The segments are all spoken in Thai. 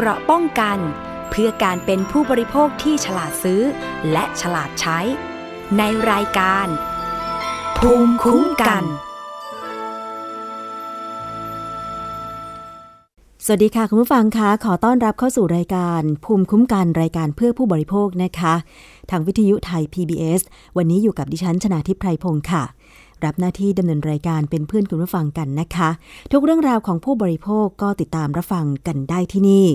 เกราะป้องกัน เพื่อการเป็นผู้บริโภคที่ฉลาดซื้อ และฉลาดใช้ ในรายการ ภูมิคุ้มกัน สวัสดีค่ะ คุณผู้ฟังคะขอต้อนรับเข้าสู่รายการ ภูมิคุ้มกันรายการเพื่อผู้บริโภคนะคะ ทางวิทยุไทย PBS วันนี้อยู่กับดิฉันชนาทิพไพรพงศ์ค่ะ รับหน้าที่ดำเนินรายการเป็นเพื่อนคุณผู้ฟังกันนะคะ ทุกเรื่องราวของผู้บริโภคก็ติดตามรับฟังกันได้ที่นี่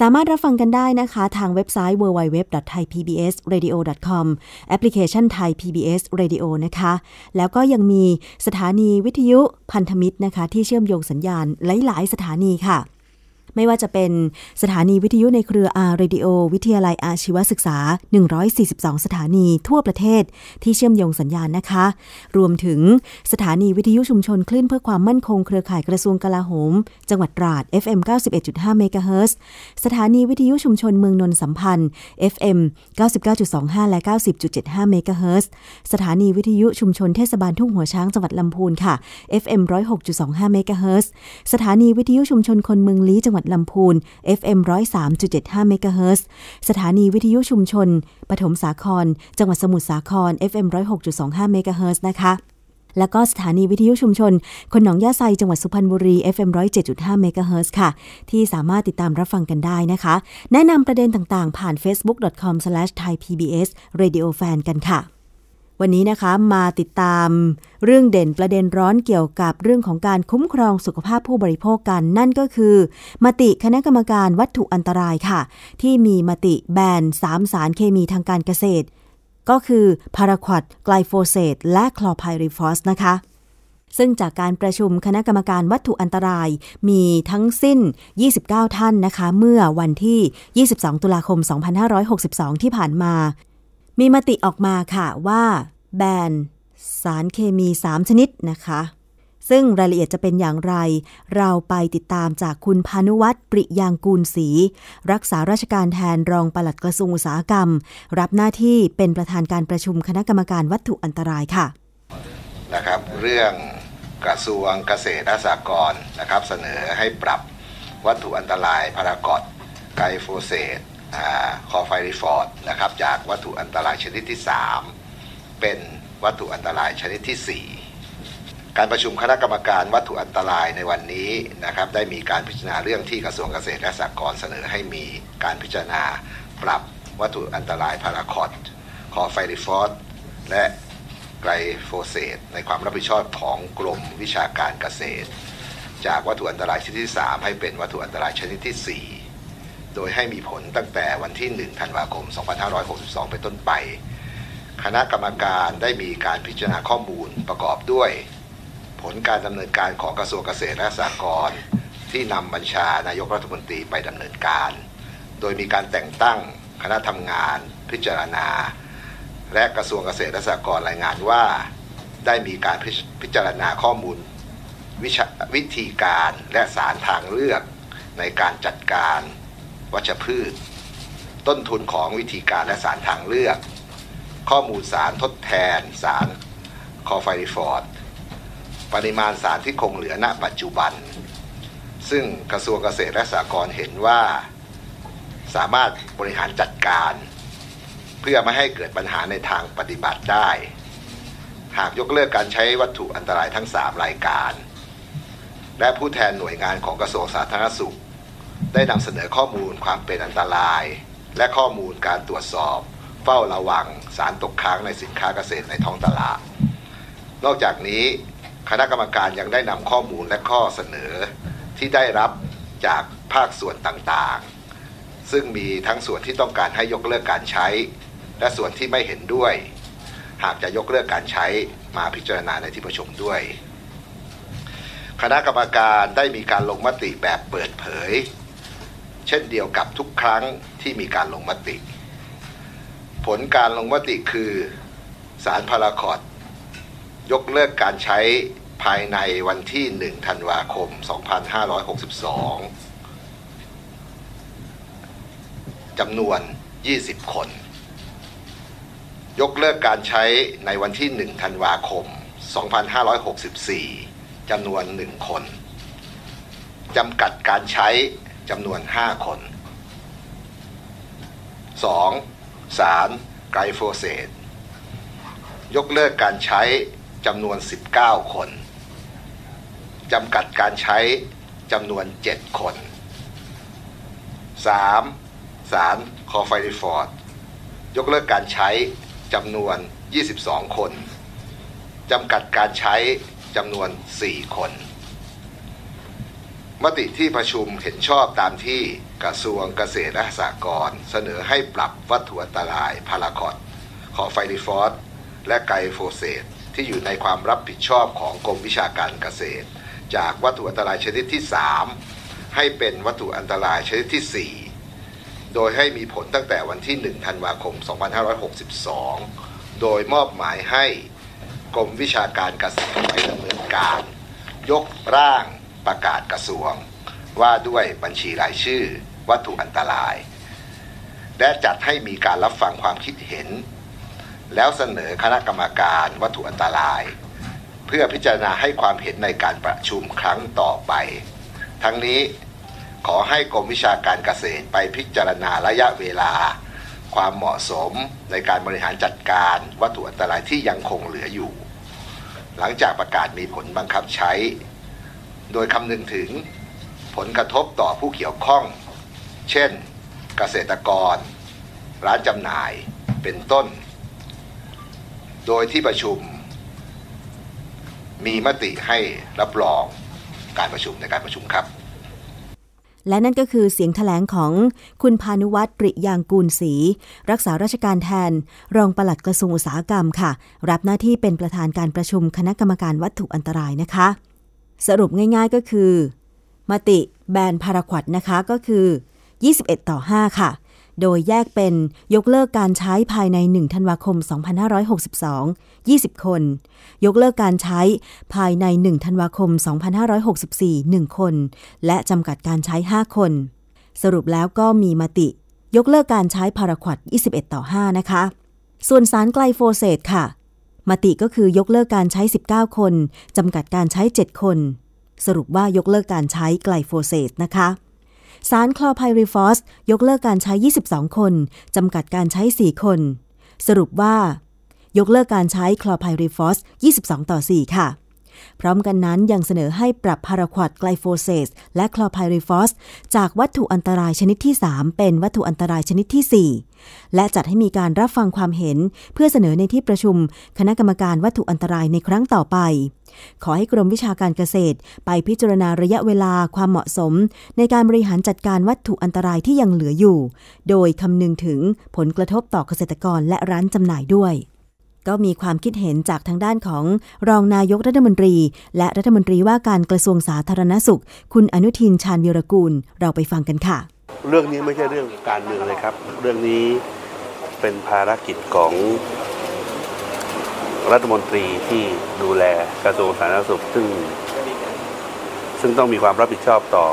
สามารถรับฟังกันได้นะคะ ทางเว็บไซต์ www.thaipbsradio.com แอปพลิเคชัน Thai PBS Radio นะคะ แล้วก็ยังมีสถานีวิทยุพันธมิตรนะคะ ที่เชื่อมโยงสัญญาณหลาย ๆ สถานีค่ะ ไม่ว่าจะเป็นสถานีวิทยุในเครือ R Radio วิทยาลัยอาชีวศึกษา 142 สถานีทั่วประเทศที่เชื่อมโยงสัญญาณนะคะ รวมถึงสถานีวิทยุชุมชนคลื่นเพื่อความมั่นคงเครือข่ายกระทรวงกลาโหม จังหวัดตราด FM 91.5เมกะเฮิรตซ์สถานีวิทยุชุมชนเมืองนนท์สัมพันธ์ FM 99.25 และ 90.75เมกะเฮิรตซ์สถานีวิทยุชุมชนเทศบาลทุ่งหัวช้างจังหวัดลำพูนค่ะ FM 106.25เมกะเฮิรตซ์สถานีวิทยุชุมชนคนเมืองลี้จังหวัดลำพูน FM 103.75เมกะเฮิรตซ์สถานีวิทยุชุมชน ปฐมสาคร จังหวัดสมุทรสาคร FM 106.25เมกะเฮิรตซ์นะคะแล้วก็สถานีวิทยุชุมชน คนหนองยาไซจังหวัดสุพรรณบุรี FM 107.5เมกะเฮิรตซ์ค่ะ ที่สามารถติดตามรับฟังกันได้นะคะ แนะนำประเด็นต่างๆ ผ่าน facebook.com/thaipbsradiofan กันค่ะ วันนี้นะคะมาติดตามเรื่องเด่นประเด็นร้อนเกี่ยวกับเรื่องของการคุ้มครองสุขภาพผู้บริโภคกัน นั่นก็คือ มติคณะกรรมการวัตถุอันตรายค่ะ ที่มีมติแบนสามสารเคมีทางการเกษตร ก็คือพาราควอตไกลโฟเซตและคลอร์ไพริฟอสนะคะซึ่งจากการประชุมคณะกรรมการวัตถุอันตรายมีทั้งสิ้น 29 ท่านนะคะ เมื่อวันที่ 22 ตุลาคม 2562 ที่ผ่านมา มีมติออกมาค่ะว่าแบนสารเคมี 3 ชนิดนะคะ ซึ่งรายละเอียดจะเป็นอย่างไร เราไปติดตามจากคุณพานุวัตรปริยางกูลศรีรักษาราชการแทนรองปลัดกระทรวงอุตสาหกรรม รับหน้าที่เป็นประธานการประชุมคณะกรรมการวัตถุอันตรายค่ะนะครับเรื่องกระทรวงเกษตรและสหกรณ์นะครับ เสนอให้ปรับวัตถุอันตรายพาราควอตไกลโฟเซต คลอร์ไพริฟอสนะครับจากวัตถุอันตรายชนิดที่ 3 เป็นวัตถุอันตรายชนิดที่ 4 การประชุมคณะกรรมการวัตถุอันตรายในวันนี้นะครับได้มีการพิจารณาเรื่องที่กระทรวงเกษตรและสหกรณ์เสนอให้มีการพิจารณาปรับวัตถุอันตรายพาราควอตคลอร์ไพริฟอสและไกลโฟเซตในความรับผิดชอบของกรมวิชาการเกษตร จากวัตถุอันตรายชนิดที่ 3 ให้เป็นวัตถุอันตรายชนิดที่ 4 โดยให้มีผลตั้งแต่วันที่ 1 ธันวาคม 2562 เป็นต้นไป คณะกรรมการได้มีการพิจารณาข้อมูลประกอบด้วย ผลการดำเนินการของกระทรวงเกษตรและสหกรณ์ที่นำบัญชานายกรัฐมนตรีไปดำเนินการ โดยมีการแต่งตั้งคณะทำงานพิจารณา และกระทรวงเกษตรและสหกรณ์รายงานว่า ได้มีการพิจารณาข้อมูลววิธีการและสารทางเลือกในการจัดการ วัชพืช ต้นทุนของวิธีการและสารทางเลือก ข้อมูลสารทดแทนสารคอไฟริฟอร์ดปริมาณสารที่คงเหลือณปัจจุบัน ซึ่งกระทรวงเกษตรและสหกรณ์เห็นว่า สามารถบริหารจัดการ เพื่อไม่ให้เกิดปัญหาในทางปฏิบัติได้ หากยกเลิกการใช้วัตถุอันตรายทั้ง 3 รายการ และผู้แทนหน่วยงานของกระทรวงสาธารณสุข ได้นำเสนอข้อมูลความเป็นอันตราย และข้อมูลการตรวจสอบ เฝ้าระวังสารตกค้างในสินค้าเกษตรในท้องตลาด นอกจากนี้คณะกรรมการยังได้นำข้อมูลและข้อเสนอที่ได้รับจากภาคส่วนต่างๆ ซึ่งมีทั้งส่วนที่ต้องการให้ยกเลิกการใช้ และส่วนที่ไม่เห็นด้วย หากจะยกเลิกการใช้มาพิจารณาในที่ประชุมด้วย คณะกรรมการได้มีการลงมติแบบเปิดเผย เช่นเดียวกับทุกครั้งที่มีการลงมติ ผลการลงมติคือสารพาราคอดยกเลิกการใช้ภายในวันที่ 1 ธันวาคม 2562 จำนวน 20 คน ยกเลิกการใช้ในวันที่ 1 ธันวาคม 2564 จำนวน 1 คน จำกัดการใช้ จำนวน 5 คน 2. สารไกลโฟเซตยกเลิกการใช้จำนวน 19 คนจำกัดการใช้จำนวน 7 คน 3. สารคอไฟริฟอร์ดยกเลิกการใช้จำนวน 22 คนจำกัดการใช้จำนวน 4 คน มติที่ประชุมเห็นชอบตามที่กระทรวงเกษตรและสหกรณ์เสนอให้ปรับวัตถุอันตรายพาราควอตคลอร์ไพริฟอสและไกลโฟเซตที่อยู่ในความรับผิดชอบของกรมวิชาการเกษตร จากวัตถุอันตรายชนิดที่ 3 ให้เป็นวัตถุอันตรายชนิดที่ 4 โดยให้มีผลตั้งแต่วันที่ 1 ธันวาคม 2562 โดยมอบหมายให้กรมวิชาการเกษตรไปดำเนินการ ยกร่าง ประกาศกระทรวง ว่าด้วยบัญชีรายชื่อ วัตถุอันตราย และจัดให้มีการรับฟังความคิดเห็น แล้วเสนอคณะกรรมการวัตถุอันตราย เพื่อพิจารณาให้ความเห็นในการประชุมครั้งต่อไป ทั้งนี้ขอให้กรมวิชาการเกษตรไปพิจารณาระยะเวลา ความเหมาะสมในการบริหารจัดการวัตถุอันตรายที่ยังคงเหลืออยู่ หลังจากประกาศมีผลบังคับใช้ โดยคำนึงถึงผลกระทบต่อผู้เกี่ยวข้อง เช่น เกษตรกร ร้านจำหน่ายเป็นต้น โดยที่ประชุม มีมติให้รับรองการประชุมในการประชุมครับ และนั่นก็คือเสียงถแถลงของคุณพานุวัตรปริยางกูลศรีรักษาราชการแทน รองปลัดกระทรวงอุตสาหกรรมค่ะ รับหน้าที่เป็นประธานการประชุมคณะกรรมการวัตถุอันตรายนะคะ สรุปง่ายๆก็คือ มติแบนพาราควดนะคะก็คือ 21 ต่อ 5 ค่ะ โดยแยกเป็นยกเลิกการใช้ภายใน 1 ธันวาคม 2562 20 คน ยกเลิกการใช้ภายใน 1 ธันวาคม 2564 1 คน และจำกัดการใช้ 5 คน สรุปแล้วก็มีมติ ยกเลิกการใช้พาราควอต 21 ต่อ 5 นะคะ ส่วนสารไกลโฟเซตค่ะ มติก็คือยกเลิกการใช้ 19 คนจำกัดการใช้ 7 คน สรุปว่ายกเลิกการใช้ไกลโฟเซตนะคะสารคลอร์ไพริฟอสยกเลิกการใช้ 22 คนจำกัดการใช้ 4 คน สรุปว่า ยกเลิกการใช้คลอร์ไพริฟอส22 ต่อ 4 ค่ะ พร้อมกันนั้นยังเสนอให้ปรับพาราควอตไกลโฟเซตและคลอร์ไพริฟอสจากวัตถุอันตรายชนิดที่ 3 เป็นวัตถุอันตรายชนิดที่ 4 และจัดให้มีการรับฟังความเห็น เพื่อเสนอในที่ประชุม คณะกรรมการวัตถุอันตรายในครั้งต่อไป ขอให้กรมวิชาการเกษตร ไปพิจารณาระยะเวลาความเหมาะสม ในการบริหารจัดการวัตถุอันตรายที่ยังเหลืออยู่ โดยคำนึงถึงผลกระทบต่อเกษตรกรและร้านจำหน่ายด้วย ก็มีความคิดเห็นจากทางด้านของรองนายกรัฐมนตรี และรัฐมนตรีว่าการกระทรวงสาธารณสุข คุณอนุทินชาญวิรกูล เราไปฟังกันค่ะ เรื่องนี้ไม่ใช่เรื่องการเมืองเลยครับ เรื่องนี้เป็นภารกิจของรัฐมนตรีที่ดูแลกระทรวงสาธารณสุข ซึ่ง ซึ่งต้องมีความรับผิดชอบต่อ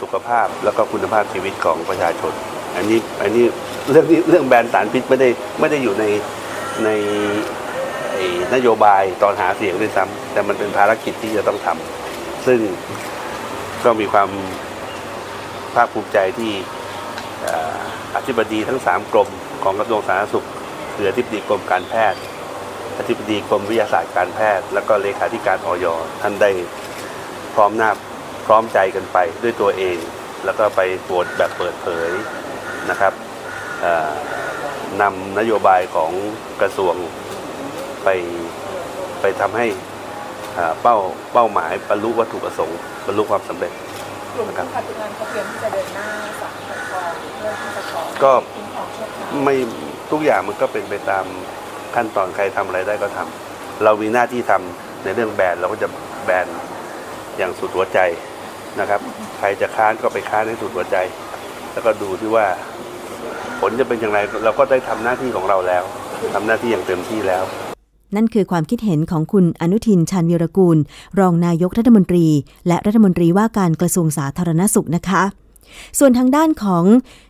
สุขภาพแล้วก็คุณภาพชีวิตของประชาชน อันนี้อันนี้เรื่องนี้เรื่องแบนสารพิษไม่ได้ไม่ได้อยู่ใน ในนโยบายตอนหาเสียงด้วยซ้ำแต่มันเป็นภารกิจที่จะต้องทำซึ่งก็มีความภาคภูมิใจที่อธิบดีทั้ง 3 กรมของกระทรวงสาธารณสุขคืออธิบดีกรมการแพทย์ อธิบดีกรมวิทยาศาสตร์การแพทย์ แล้วก็เลขาธิการออยท่านได้พร้อมหน้าพร้อมใจกันไปด้วยตัวเอง แล้วก็ไปโหวตแบบเปิดเผยนะครับ นำนโยบายของกระทรวงไปไปทำให้อ่าเป้าเป้าหมายบรรลุวัตถุประสงค์บรรลุความสำเร็จกลุ่มผู้ปฏิบัติเขาเตรียมที่จะเดินหน้าสั่งปกครองเพื่อที่จะขอก็คุ้มครองชั่วคราวไม่ทุกอย่างมันก็เป็นไปตามขั้นตอนใครทำอะไรได้ก็ทำเรามีหน้าที่ทำในเรื่องแบนเราก็จะแบนอย่างสุดหัวใจนะครับ ใครจะค้านก็ไปค้านให้สุดหัวใจ แล้วก็ดูที่ว่า ผลจะเป็นอย่างไรเราก็ได้ทำหน้าที่ของเราแล้วทำหน้าที่อย่างเต็มที่แล้ว นั่นคือความคิดเห็นของคุณอนุทินชาญวีรกูล รองนายกรัฐมนตรี และรัฐมนตรีว่าการกระทรวงสาธารณสุขนะคะส่วนทางด้านของ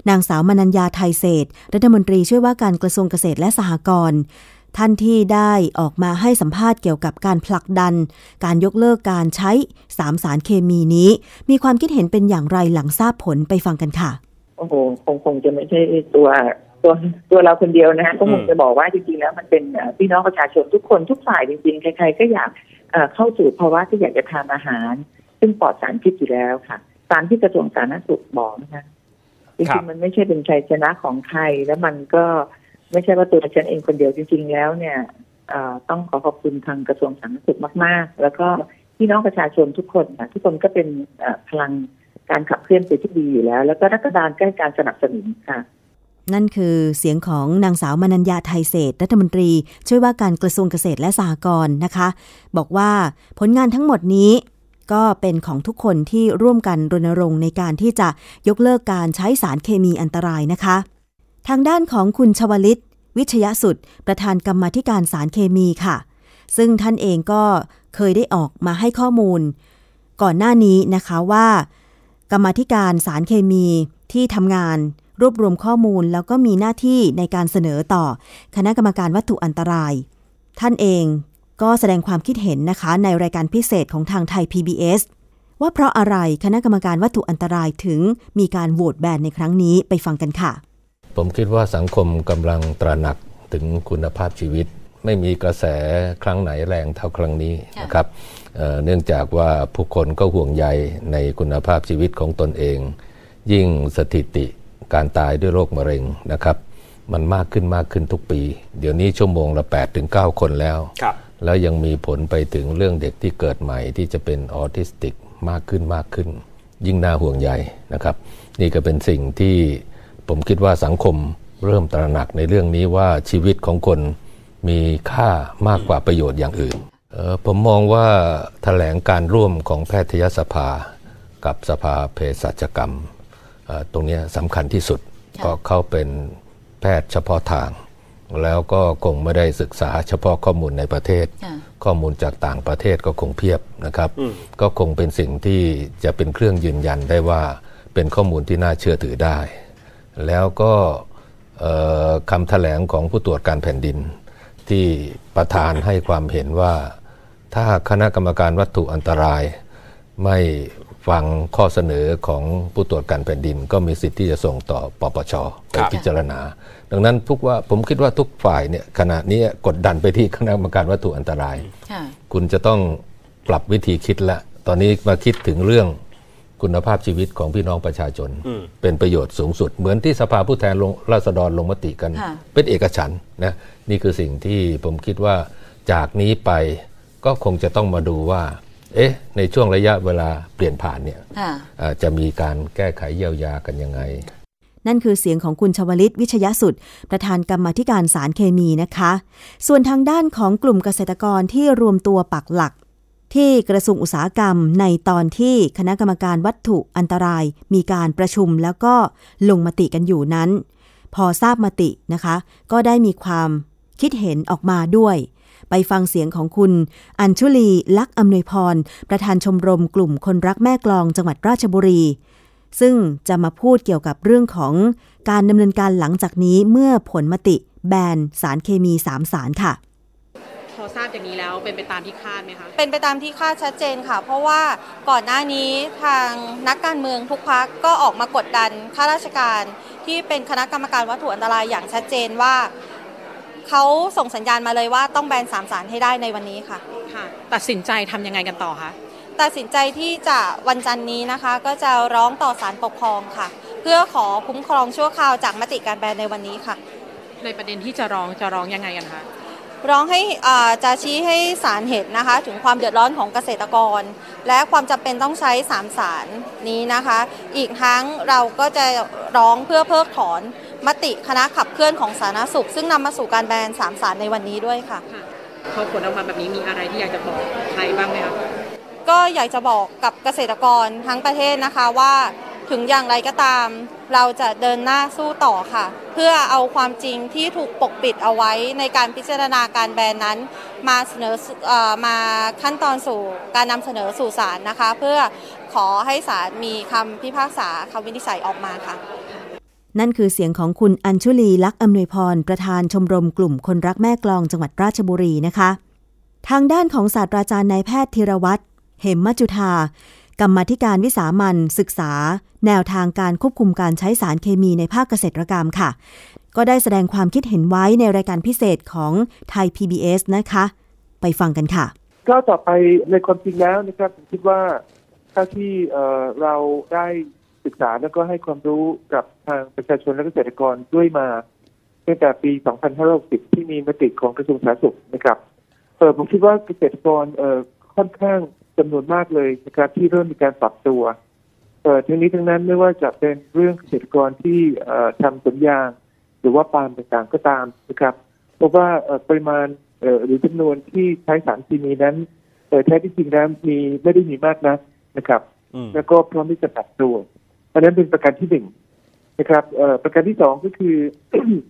นางสาวมนัญญาไทยเศษ รัฐมนตรีช่วยว่าการกระทรวงเกษตรและสหกรณ์ท่านที่ได้ออกมาให้สัมภาษณ์เกี่ยวกับการผลักดัน การยกเลิกการใช้สามสารเคมีนี้ มีความคิดเห็นเป็นอย่างไรหลังทราบผลไปฟังกันค่ะ โอ้โหคงคงจะไม่ใช่ตัวตัวตัวเราคนเดียวนะฮะก็คงจะบอกว่าจริงๆแล้วมันเป็นเอ่อพี่น้องประชาชนทุกคนทุกฝ่ายจริงๆ ใครๆก็อยากเอ่อเข้าสู่ภาวะที่อยากจะทานอาหาร ซึ่งปลอดสารพิษอยู่แล้วค่ะตามที่กระทรวงสาธารณสุขบอกนะคะจครัริบงๆมันไม่ใช่เป็นชัยชนะของใครแล้วมันก็ไม่ใช่ว่าตัวฉันเองคนเดียวจริง ๆ แล้วเนี่ยเอ่อต้องขอขอบคุณทางกระทรวงสาธารณสุขมาก ๆ แล้วก็พี่น้องประชาชนทุกคนนะทุกคนก็เป็นเอ่อพลัง การขับเคลื่อนไปที่ดีอยู่แล้ว แล้วก็รัฐบาลก็ให้การสนับสนุนค่ะ นั่นคือเสียงของนางสาวมนัญญาไทยเศษรัฐมนตรี ช่วยว่าการกระทรวงเกษตรและสหกรณ์นะคะ บอกว่าผลงานทั้งหมดนี้ก็เป็นของทุกคนที่ร่วมกันรณรงค์ในการที่จะยกเลิกการใช้สารเคมีอันตรายนะคะ ทางด้านของคุณชวลิต วิชยสุด ประธานกรรมธิการสารเคมีค่ะ ซึ่งท่านเองก็เคยได้ออกมาให้ข้อมูล ก่อนหน้านี้นะคะว่า กรรมธิการสารเคมีที่ทำงานรวบรวมข้อมูลแล้วก็มีหน้าที่ในการเสนอต่อคณะกรรมการวัตถุอันตราย ท่านเองก็แสดงความคิดเห็นนะคะ ในรายการพิเศษของทางไทย PBS ว่าเพราะอะไรคณะกรรมการวัตถุอันตรายถึงมีการโหวตแบนในครั้งนี้ไปฟังกันค่ะ ผมคิดว่าสังคมกำลังตระหนักถึงคุณภาพชีวิต ไม่มีกระแสครั้งไหนแรงเท่าครั้งนี้นะครับ เอ่อเนื่องจากว่าผู้คนก็ห่วงใยในคุณภาพชีวิตของตนเอง ยิ่งสถิติการตายด้วยโรคมะเร็งนะครับ มันมากขึ้นมากขึ้นทุกปี เดี๋ยวนี้ชั่วโมงละ 8 ถึง 9 คนแล้วครับแล้วยังมีผลไปถึงเรื่องเด็กที่เกิดใหม่ที่จะเป็นออทิสติกมากขึ้นมากขึ้น ยิ่งน่าห่วงใยนะครับ นี่ก็เป็นสิ่งที่ผมคิดว่าสังคมเริ่มตระหนักในเรื่องนี้ว่าชีวิตของคนมีค่ามากกว่าประโยชน์อย่างอื่นเอ่อ ผมมองว่าแถลงการร่วมของแพทยสภา กับสภาเภสัชกรรมเอ่อตรงเนี้ยสำคัญที่สุดเพราะเขาเป็นแพทย์เฉพาะทาง แล้วก็คงไม่ได้ศึกษาเฉพาะข้อมูลในประเทศ ข้อมูลจากต่างประเทศก็คงเพียบนะครับ ก็คงเป็นสิ่งที่จะเป็นเครื่องยืนยันได้ว่าเป็นข้อมูลที่น่าเชื่อถือได้ แล้วก็เอ่อคำแถลงของผู้ตรวจการแผ่นดิน ที่ประธานให้ความเห็นว่า ถ้าคณะกรรมการวัตถุอันตราย ไม่ฟังข้อเสนอของผู้ตรวจการแผ่นดิน ก็มีสิทธิ์ที่จะส่งต่อปปชไปครับพิจารณา ดังนั้นทุกว่าผมคิดว่าทุกฝ่ายเนี่ยขณะนี้กดดันไปที่คณะกรรมการวัตถุอันตราย คุณจะต้องปรับวิธีคิดละ ตอนนี้มาคิดถึงเรื่องคุณภาพชีวิตของพี่น้องประชาชน เป็นประโยชน์สูงสุด เหมือนที่สภาผู้แทนลงราษฎรลงมติกันค่ะเป็นเอกฉันท์นะนี่คือสิ่งที่ผมคิดว่าจากนี้ไป ก็คงจะต้องมาดูว่า เอ๊ะ ในช่วงระยะเวลาเปลี่ยนผ่านเนี่ยเอ่อจะมีการแก้ไขเยียวยากันยังไง นั่นคือเสียงของคุณชวลิตวิชยสุด ประธานกรรมาธิการสารเคมีนะคะ ส่วนทางด้านของกลุ่มเกษตรกรที่รวมตัวปักหลัก ที่กระทรวงอุตสาหกรรมในตอนที่คณะกรรมการวัตถุอันตราย มีการประชุมแล้วก็ลงมติกันอยู่นั้น พอทราบมตินะคะ ก็ได้มีความคิดเห็นออกมาด้วย ไปฟังเสียงของคุณ อัญชุลี ลักษณ์อำนวยพร ประธานชมรมกลุ่มคนรักแม่กลองจังหวัดราชบุรี ซึ่งจะมาพูดเกี่ยวกับเรื่องของการดำเนินการหลังจากนี้เมื่อผลมติแบนสารเคมี 3 สารค่ะพอทราบอย่างนี้แล้วเป็นไปตามที่คาดไหมคะ เป็นไปตามที่คาดชัดเจนค่ะ เพราะว่าก่อนหน้านี้ทางนักการเมืองทุกพักก็ออกมากดดันข้าราชการที่เป็นคณะกรรมการวัตถุอันตรายอย่างชัดเจนว่า เขาส่งสัญญาณมาเลยว่าต้องแบนสามสารให้ได้ในวันนี้ค่ะค่ะ ตัดสินใจทำยังไงกันต่อคะตัดสินใจที่จะวันจันนี้นะคะ ก็จะร้องต่อศาลปกครองค่ะ เพื่อขอคุ้มครองชั่วคราวจากมติการแบนในวันนี้ค่ะ ในประเด็นที่จะร้องจะร้องยังไงกันคะร้องให้อ่าจะชี้ให้ศาลเห็นนะคะ ถึงความเดือดร้อนของเกษตรกร และความจำเป็นต้องใช้สามสารนี้นะคะ อีกทั้งเราก็จะร้องเพื่อเพิกถอน มติคณะขับเคลื่อนของสาธารณสุข ซึ่งนำมาสู่การแบนสามสารในวันนี้ด้วยค่ะพอผลออกมาแบบนี้มีอะไรที่อยากจะบอกใครบ้างไหมคะก็อยากจะบอกกับเกษตรกรทั้งประเทศนะคะว่าถึงอย่างไรก็ตาม เราจะเดินหน้าสู้ต่อค่ะ เพื่อเอาความจริงที่ถูกปกปิดเอาไว้ในการพิจารณาการแบนนั้น มาเสนอสู่เอ่อมาขั้นตอนสู่การนำเสนอสู่ศาลนะคะ เพื่อขอให้ศาลมีคำพิพากษาคำวินิจฉัยออกมาค่ะ นั่นคือเสียงของคุณอัญชุลีลักษ์อำนวยพร ประธานชมรมกลุ่มคนรักแม่กลองจังหวัดราชบุรีนะคะ ทางด้านของศาสตราจารย์นายแพทย์ธีรวัตรเหมมจุธากรรมธิการวิสามันศึกษา แนวทางการควบคุมการใช้สารเคมีในภาคเกษตรกรรมค่ะ ก็ได้แสดงความคิดเห็นไว้ในรายการพิเศษของไทย PBS นะคะ ไปฟังกันค่ะก็ต่อไปในความจริงแล้วนะครับผมคิดว่าถ้าที่เเราได้ ศึกษาแล้วก็ให้ความรู้กับทางประชาชนและเกษตรกรด้วยมาตั้งแต่ปี 2560 ที่มีมติของกระทรวงสาธารณสุขนะครับเออผมคิดว่าเกษตรกรเอ่อค่อนข้างจำนวนมากเลยนะครับที่เริ่มมีการปรับตัวเอ่อทั้งนี้ทั้งนั้นไม่ว่าจะเป็นเรื่องเกษตรกรที่เอ่อทำสวนยาง หรือว่าปาล์มต่างๆก็ตามนะครับ เพราะว่าเอ่อปริมาณเอ่อหรือจำนวนที่ใช้สารเคมีนั้นเอ่อแท้ที่จริงแล้วมีไม่ได้มีมากนักนะครับ แล้วก็พร้อมที่จะปรับตัว อันนั้นเป็นประการที่หนึ่งนะครับประการที่สองก็คือ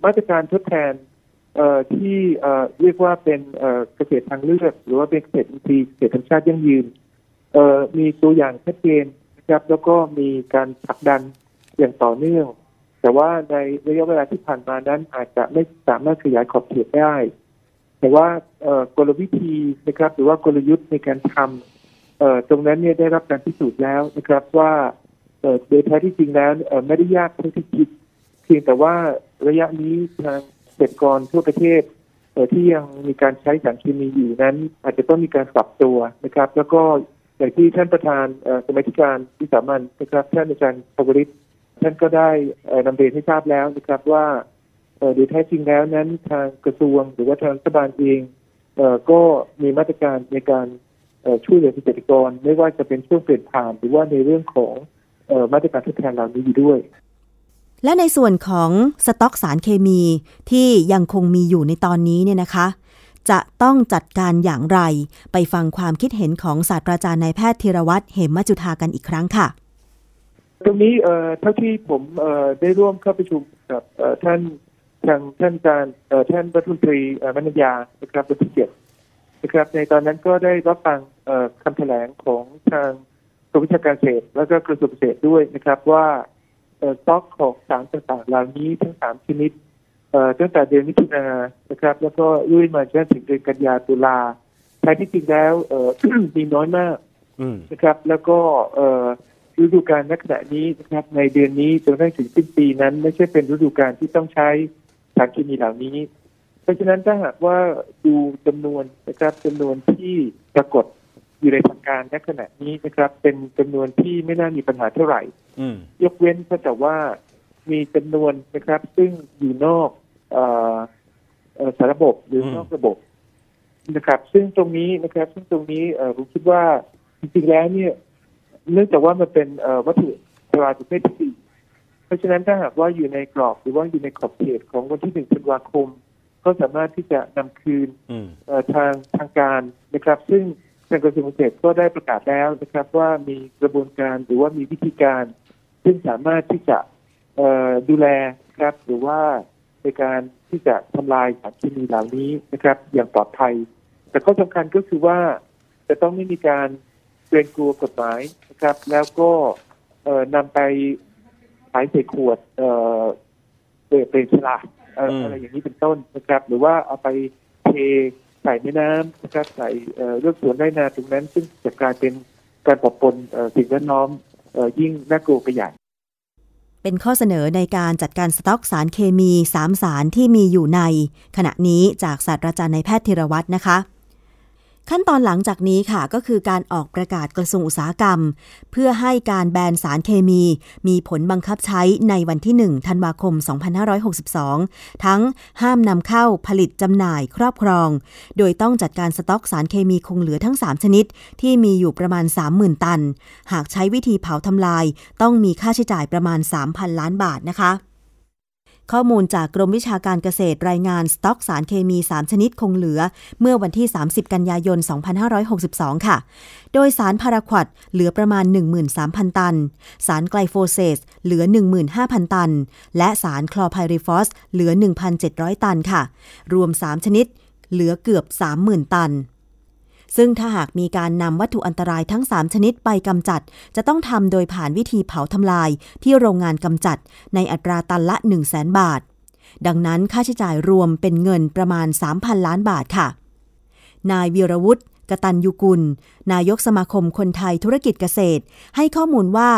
มาตรการทดแทนที่เรียกว่าเป็นเกษตรทางเลือก หรือว่าเป็นเกษตรอินทรีย์เกษตรธรรมชาติยั่งยืนมีตัวอย่างชัดเจนนะครับ แล้วก็มีการผลักดันอย่างต่อเนื่อง แต่ว่าในระยะเวลาที่ผ่านมานั้นอาจจะไม่สามารถขยายขอบเขตได้ แต่ว่ากลวิธีนะครับ หรือว่ากลยุทธ์ในการทำตรงนั้นเนี่ยได้รับการพิสูจน์แล้วนะครับว่า โดยแท้ที่จริงแล้วไม่ได้ยากเท่าที่คิด เพียงแต่ว่าระยะนี้ทางเกษตรกรทั่วประเทศเที่ยังมีการใช้สารเคมีอยู่นั้น อาจจะต้องมีการปรับตัวนะครับ แล้วก็อย่างที่ท่านประธานสมัยการวิสามันนะครับท่านอาจารย์ปวริศท่านก็ได้เอ่อนำเรียนให้ทราบแล้วนะครับว่าโดยแท้จริงแล้วนั้นทางกระทรวงหรือว่าทางรัฐบาลเองเอก็มีมาตรการในการช่วยเหลือเกษตรกร ไม่ว่าจะเป็นช่วงเปลี่ยนผ่านหรือว่าในเรื่องของ มาตรการทดแทนเหล่านี้อยู่ด้วย และในส่วนของสต็อกสารเคมีที่ยังคงมีอยู่ในตอนนี้เนี่ยนะคะ จะต้องจัดการอย่างไร ไปฟังความคิดเห็นของศาสตราจารย์นายแพทย์ธีรวัตรเหมมจุธากันอีกครั้งค่ะตรงนี้เอ่อเท่าที่ผมเอ่อได้ร่วมเข้าประชุมกับเอ่อท่านทางท่านอาจารย์เอ่อท่านรัฐมนตรีเอ่อมนัญญานะครับวันที่เจ็ดนะครับ ในตอนนั้นก็ได้รับฟังเอ่อคำแถลงของทางก รมวิชาการเกษตรแล้วก็กระทรวงเกษตรด้วยนะครับว่าเอ่อสต็อกของสารต่างๆเหล่านี้ทั้งสามชนิดเอ่อตั้งแต่เดือนมิถุนายนนะครับ แล้วก็รุ่ยมาจนถึงเดือนกันยาตุลาแท้ที่จริงแล้วเอ่อมีน้อยมากนะครับ แล้วก็เอ่อฤดูกาลนักขณะนี้นะครับ ในเดือนนี้จนกระทั่งถึงสิ้นปีนั้น ไม่ใช่เป็นฤดูกาลที่ต้องใช้สารเคมีเหล่านี้ เพราะฉะนั้นถ้าหากว่าดูจำนวนนะครับจำนวนที่ปรากฏ อยู่ในทางการณขณะนี้นะครับ เป็นจำนวนที่ไม่น่ามีปัญหาเท่าไหร่ยกเว้นก็แต่ว่ามีจำนวนนะครับ ซึ่งอยู่นอกเออเอ่อสารระบบหรืออืมนอกระบบนะครับ ซึ่งตรงนี้นะครับ ซึ่งตรงนี้เอ่อผมคิดว่าจริงๆแล้วเนี่ย เนื่องจากว่ามันเป็นเอ่อวัตถุอันตรายประเภทที่สี่เพราะฉะนั้นถ้าหากว่าอยู่ในกรอบหรือว่าอยู่ในขอบเขตของวันที่หนึ่งธันวาคม ก็สามารถที่จะนำคืนเอ่อทางทางการนะครับ ซึ่ง ทางกระทรวงเกษตรก็ได้ประกาศแล้วนะครับว่ามีกระบวนการหรือว่ามีวิธีการ ซึ่งสามารถที่จะดูแลนะครับ หรือว่าในการที่จะทำลายสารเคมีเหล่านี้นะครับ อย่างปลอดภัย แต่ข้อสำคัญก็คือว่าจะต้องไม่มีการเกรงกลัวกฎหมายนะครับ แล้วก็เอ่อนำไปขายใส่ขวดเปลี่ยนเป็นฉลากอะไรอย่างนี้เป็นต้นนะครับ หรือว่าเอาไปเท ใส่แม่น้ำนะครับใส่เรื่องสวนไร่นาตรงนั้น ซึ่งจะกลายเป็นการปะปนสิ่งแวดล้อมยิ่งน่ากลัวไปใหญ่เป็นข้อเสนอในการจัดการสต็อกสารเคมี 3 สารที่มีอยู่ใน ขณะนี้จากศาสตราจารย์นายแพทย์ธีรวัตรนะคะ ขั้นตอนหลังจากนี้ค่ะก็คือการออกประกาศกระทรวงอุตสาหกรรม เพื่อให้การแบนสารเคมี มีผลบังคับใช้ในวันที่ 1 ธันวาคม 2562 ทั้งห้ามนำเข้าผลิตจำหน่ายครอบครอง โดยต้องจัดการสต็อกสารเคมีคงเหลือทั้ง 3 ชนิด ที่มีอยู่ประมาณ 30,000 ตัน หากใช้วิธีเผาทำลาย ต้องมีค่าใช้จ่ายประมาณ 3,000 ล้านบาทนะคะ ข้อมูลจากกรมวิชาการเกษตรรายงานสต็อกสารเคมี 3 ชนิดคงเหลือ เมื่อวันที่ 30 กันยายน 2562 ค่ะ โดยสารพาราควดเหลือประมาณ 13,000 ตัน สารไกลโฟเซสเหลือ 15,000 ตัน และสารคลอไพริฟอสเหลือ 1,700 ตันค่ะ รวม 3 ชนิด เหลือเกือบ 30,000 ตัน ซึ่งถ้าหากมีการนำวัตถุอันตรายทั้ง 3 ชนิดไปกำจัด จะต้องทำโดยผ่านวิธีเผาทำลายที่โรงงานกำจัด ในอัตราตันละ 1 0 0 0 0แบาท ดังนั้นค่าใช้จ่ายรวมเป็นเงินประมาณ 3,000 ล้านบาทค่ะ นายวีรวุฒิกตันยุกุล นายกสมาคมคนไทยธุรกิจเกษตร ให้ข้อมูลว่า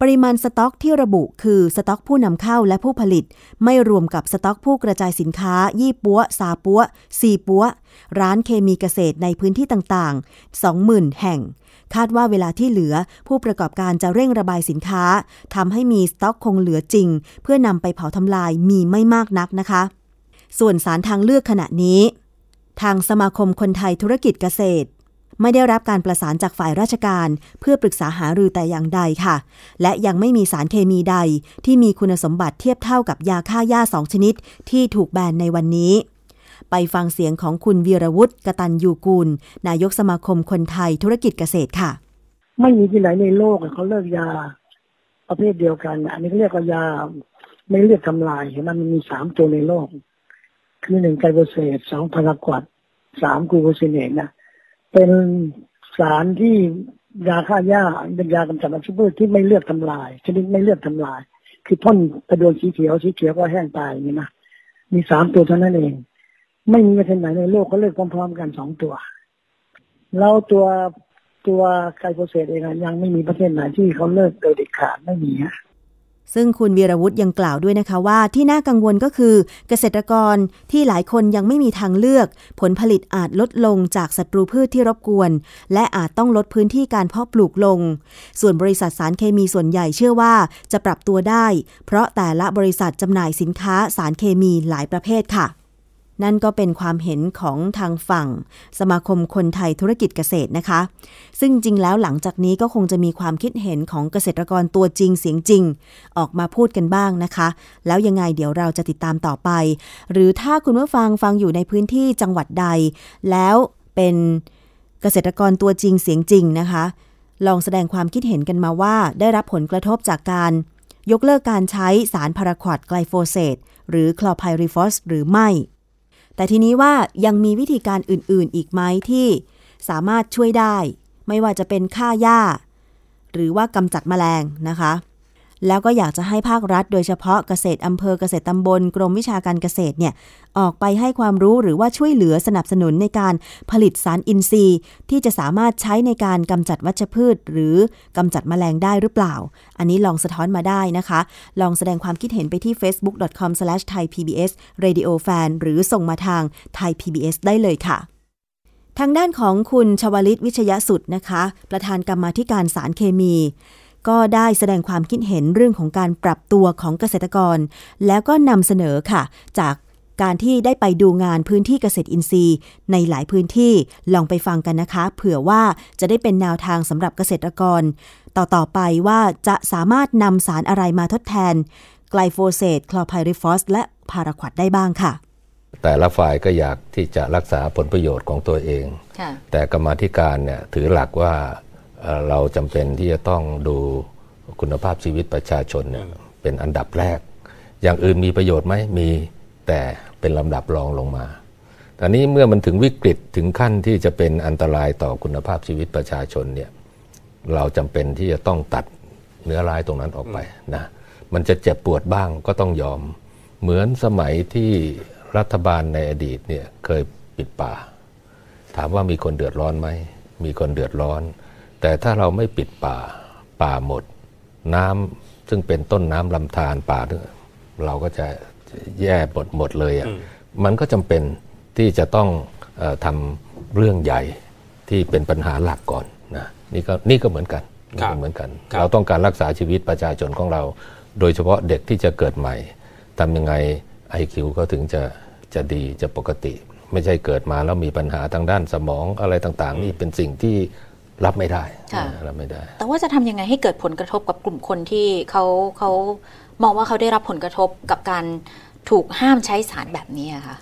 ปริมาณสต็อกที่ระบุคือสต็อกผู้นำเข้าและผู้ผลิต ไม่รวมกับสต็อกผู้กระจายสินค้า ยี่ปัวซาปัวซีปัว ร้านเคมีเกษตรในพื้นที่ต่างๆ 20,000 แห่ง คาดว่าเวลาที่เหลือผู้ประกอบการจะเร่งระบายสินค้าทำให้มีสต็อกคงเหลือจริง เพื่อนำไปเผาทำลายมีไม่มากนักนะคะ ส่วนสารทางเลือกขณะนี้ ทางสมาคมคนไทยธุรกิจเกษตรไม่ได้รับการประสานจากฝ่ายราชการ เพื่อปรึกษาหารือแต่อย่างใดค่ะ และยังไม่มีสารเคมีใดที่มีคุณสมบัติเทียบเท่ากับยาฆ่าหญ้าสองชนิด ที่ถูกแบนในวันนี้ ไปฟังเสียงของคุณวีรวุฒิกตันยูกูล นายกสมาคมคนไทยธุรกิจเกษตรค่ะ ไม่มีที่ไหนในโลกเขาเลิกยา ประเภทเดียวกัน อันนี้เรียกว่ายาไม่เรียกทำลายเห็นไหมมันมีสามตัวในโลก คือหนึ่งไกลโบเซตสองพารากวัดสามกูโคซิเนตนะเป็นสารที่ยาฆ่าหญ้าเป็นยากำจัดวัชพืชที่ไม่เลือกทำลายชนิดไม่เลือกทำลาย คือพ่นกระโดนสีเขียวสีเขียวก็แห้งตายอย่างนี้นะมีสามตัวเท่านั้นเอง ไม่มีประเทศไหนในโลกเขาเลิกพร้อมๆกันสองตัวแล้วตัวตัวไกลโพเซตเองยังไม่มีประเทศไหนที่เขาเลิกโดยเด็ดขาดไม่มีฮะซึ่งคุณวีรวุฒิยังกล่าวด้วยนะคะว่าที่น่ากังวลก็คือเกษตรกรที่หลายคนยังไม่มีทางเลือก ผลผลิตอาจลดลงจากศัตรูพืชที่รบกวน และอาจต้องลดพื้นที่การเพาะปลูกลง ส่วนบริษัทสารเคมีส่วนใหญ่เชื่อว่าจะปรับตัวได้ เพราะแต่ละบริษัทจำหน่ายสินค้าสารเคมีหลายประเภทค่ะ นั่นก็เป็นความเห็นของทางฝั่ง สมาคมคนไทยธุรกิจเกษตรนะคะ ซึ่งจริงแล้วหลังจากนี้ก็คงจะมีความคิดเห็นของเกษตรกรตัวจริงเสียงจริง ออกมาพูดกันบ้างนะคะ แล้วยังไงเดี๋ยวเราจะติดตามต่อไป หรือถ้าคุณผู้ฟังฟังอยู่ในพื้นที่จังหวัดใด แล้วเป็นเกษตรกรตัวจริงเสียงจริงนะคะ ลองแสดงความคิดเห็นกันมาว่า ได้รับผลกระทบจากการยกเลิกการใช้สารพาราควอดไกลโฟเซตหรือคลอไพริฟอสหรือไม่ แต่ทีนี้ว่ายังมีวิธีการอื่นๆ อีกไหมที่สามารถช่วยได้ ไม่ว่าจะเป็นฆ่าหญ้า หรือว่ากำจัดแมลงนะคะ แล้วก็อยากจะให้ภาครัฐ โดยเฉพาะเกษตรอำเภอเกษตรตำบล กรมวิชาการเกษตรเนี่ยออกไปให้ความรู้หรือว่าช่วยเหลือสนับสนุนในการผลิตสารอินทรีย์ ที่จะสามารถใช้ในการกำจัดวัชพืช หรือกำจัดแมลงได้หรือเปล่า อันนี้ลองสะท้อนมาได้นะคะ ลองแสดงความคิดเห็นไปที่ facebook.com/thaipbsradiofan หรือส่งมาทาง thaipbs ได้เลยค่ะทางด้านของคุณชวลิตวิชยสุดนะคะ ประธานกรรมาธิการสารเคมี ก็ได้แสดงความคิดเห็นเรื่องของการปรับตัวของเกษตรกร แล้วก็นำเสนอค่ะ จากการที่ได้ไปดูงานพื้นที่เกษตรอินทรีย์ ในหลายพื้นที่ลองไปฟังกันนะคะ เผื่อว่าจะได้เป็นแนวทางสำหรับเกษตรกร ต่อต่อไปว่าจะสามารถนำสารอะไรมาทดแทน ไกลโฟเซตคลอไพริฟอส และพาราควดได้บ้างค่ะ แต่ละฝ่ายก็อยากที่จะรักษาผลประโยชน์ของตัวเองค่ะแต่กรรมาธิการเนี่ยถือหลักว่า เอ่อเราจำเป็นที่จะต้องดูคุณภาพชีวิตประชาชนเนี่ยเป็นอันดับแรก อย่างอื่นมีประโยชน์ไหมมีแต่เป็นลำดับรองลงมาตอนนี้เมื่อมันถึงวิกฤตถึงขั้นที่จะเป็นอันตรายต่อคุณภาพชีวิตประชาชนเนี่ยเราจำเป็นที่จะต้องตัดเนื้อร้ายตรงนั้นออกไปนะมันจะเจ็บปวดบ้างก็ต้องยอม เหมือนสมัยที่รัฐบาลในอดีตเนี่ยเคยปิดป่า ถามว่ามีคนเดือดร้อนไหมมีคนเดือดร้อน แต่ถ้าเราไม่ปิดป่าป่าหมด น้ำซึ่งเป็นต้นน้ำลำธารป่าเนี่ยเราก็จะแย่หมดหมดเลยอะ่ะมันก็จำเป็นที่จะต้องเออทำเรื่องใหญ่ที่เป็นปัญหาหลักก่อนนะนี่ก็นี่ก็เหมือนกันนี่ก็เหมือนกัน เราต้องการรักษาชีวิตประชาชนของเรา โดยเฉพาะเด็กที่จะเกิดใหม่ทำยังไง IQ เขาถึงจะจะดีจะปกติ ไม่ใช่เกิดมาแล้วมีปัญหาทางด้านสมองอะไรต่างๆ นี่เป็นสิ่งที่ รับไม่ได้ค่ะนะรับไม่ได้ แต่ว่าจะทำยังไงให้เกิดผลกระทบกับกลุ่มคนที่เขาเขามองว่าเขาได้รับผลกระทบกับการถูกห้ามใช้สารแบบนี้อะค่ะ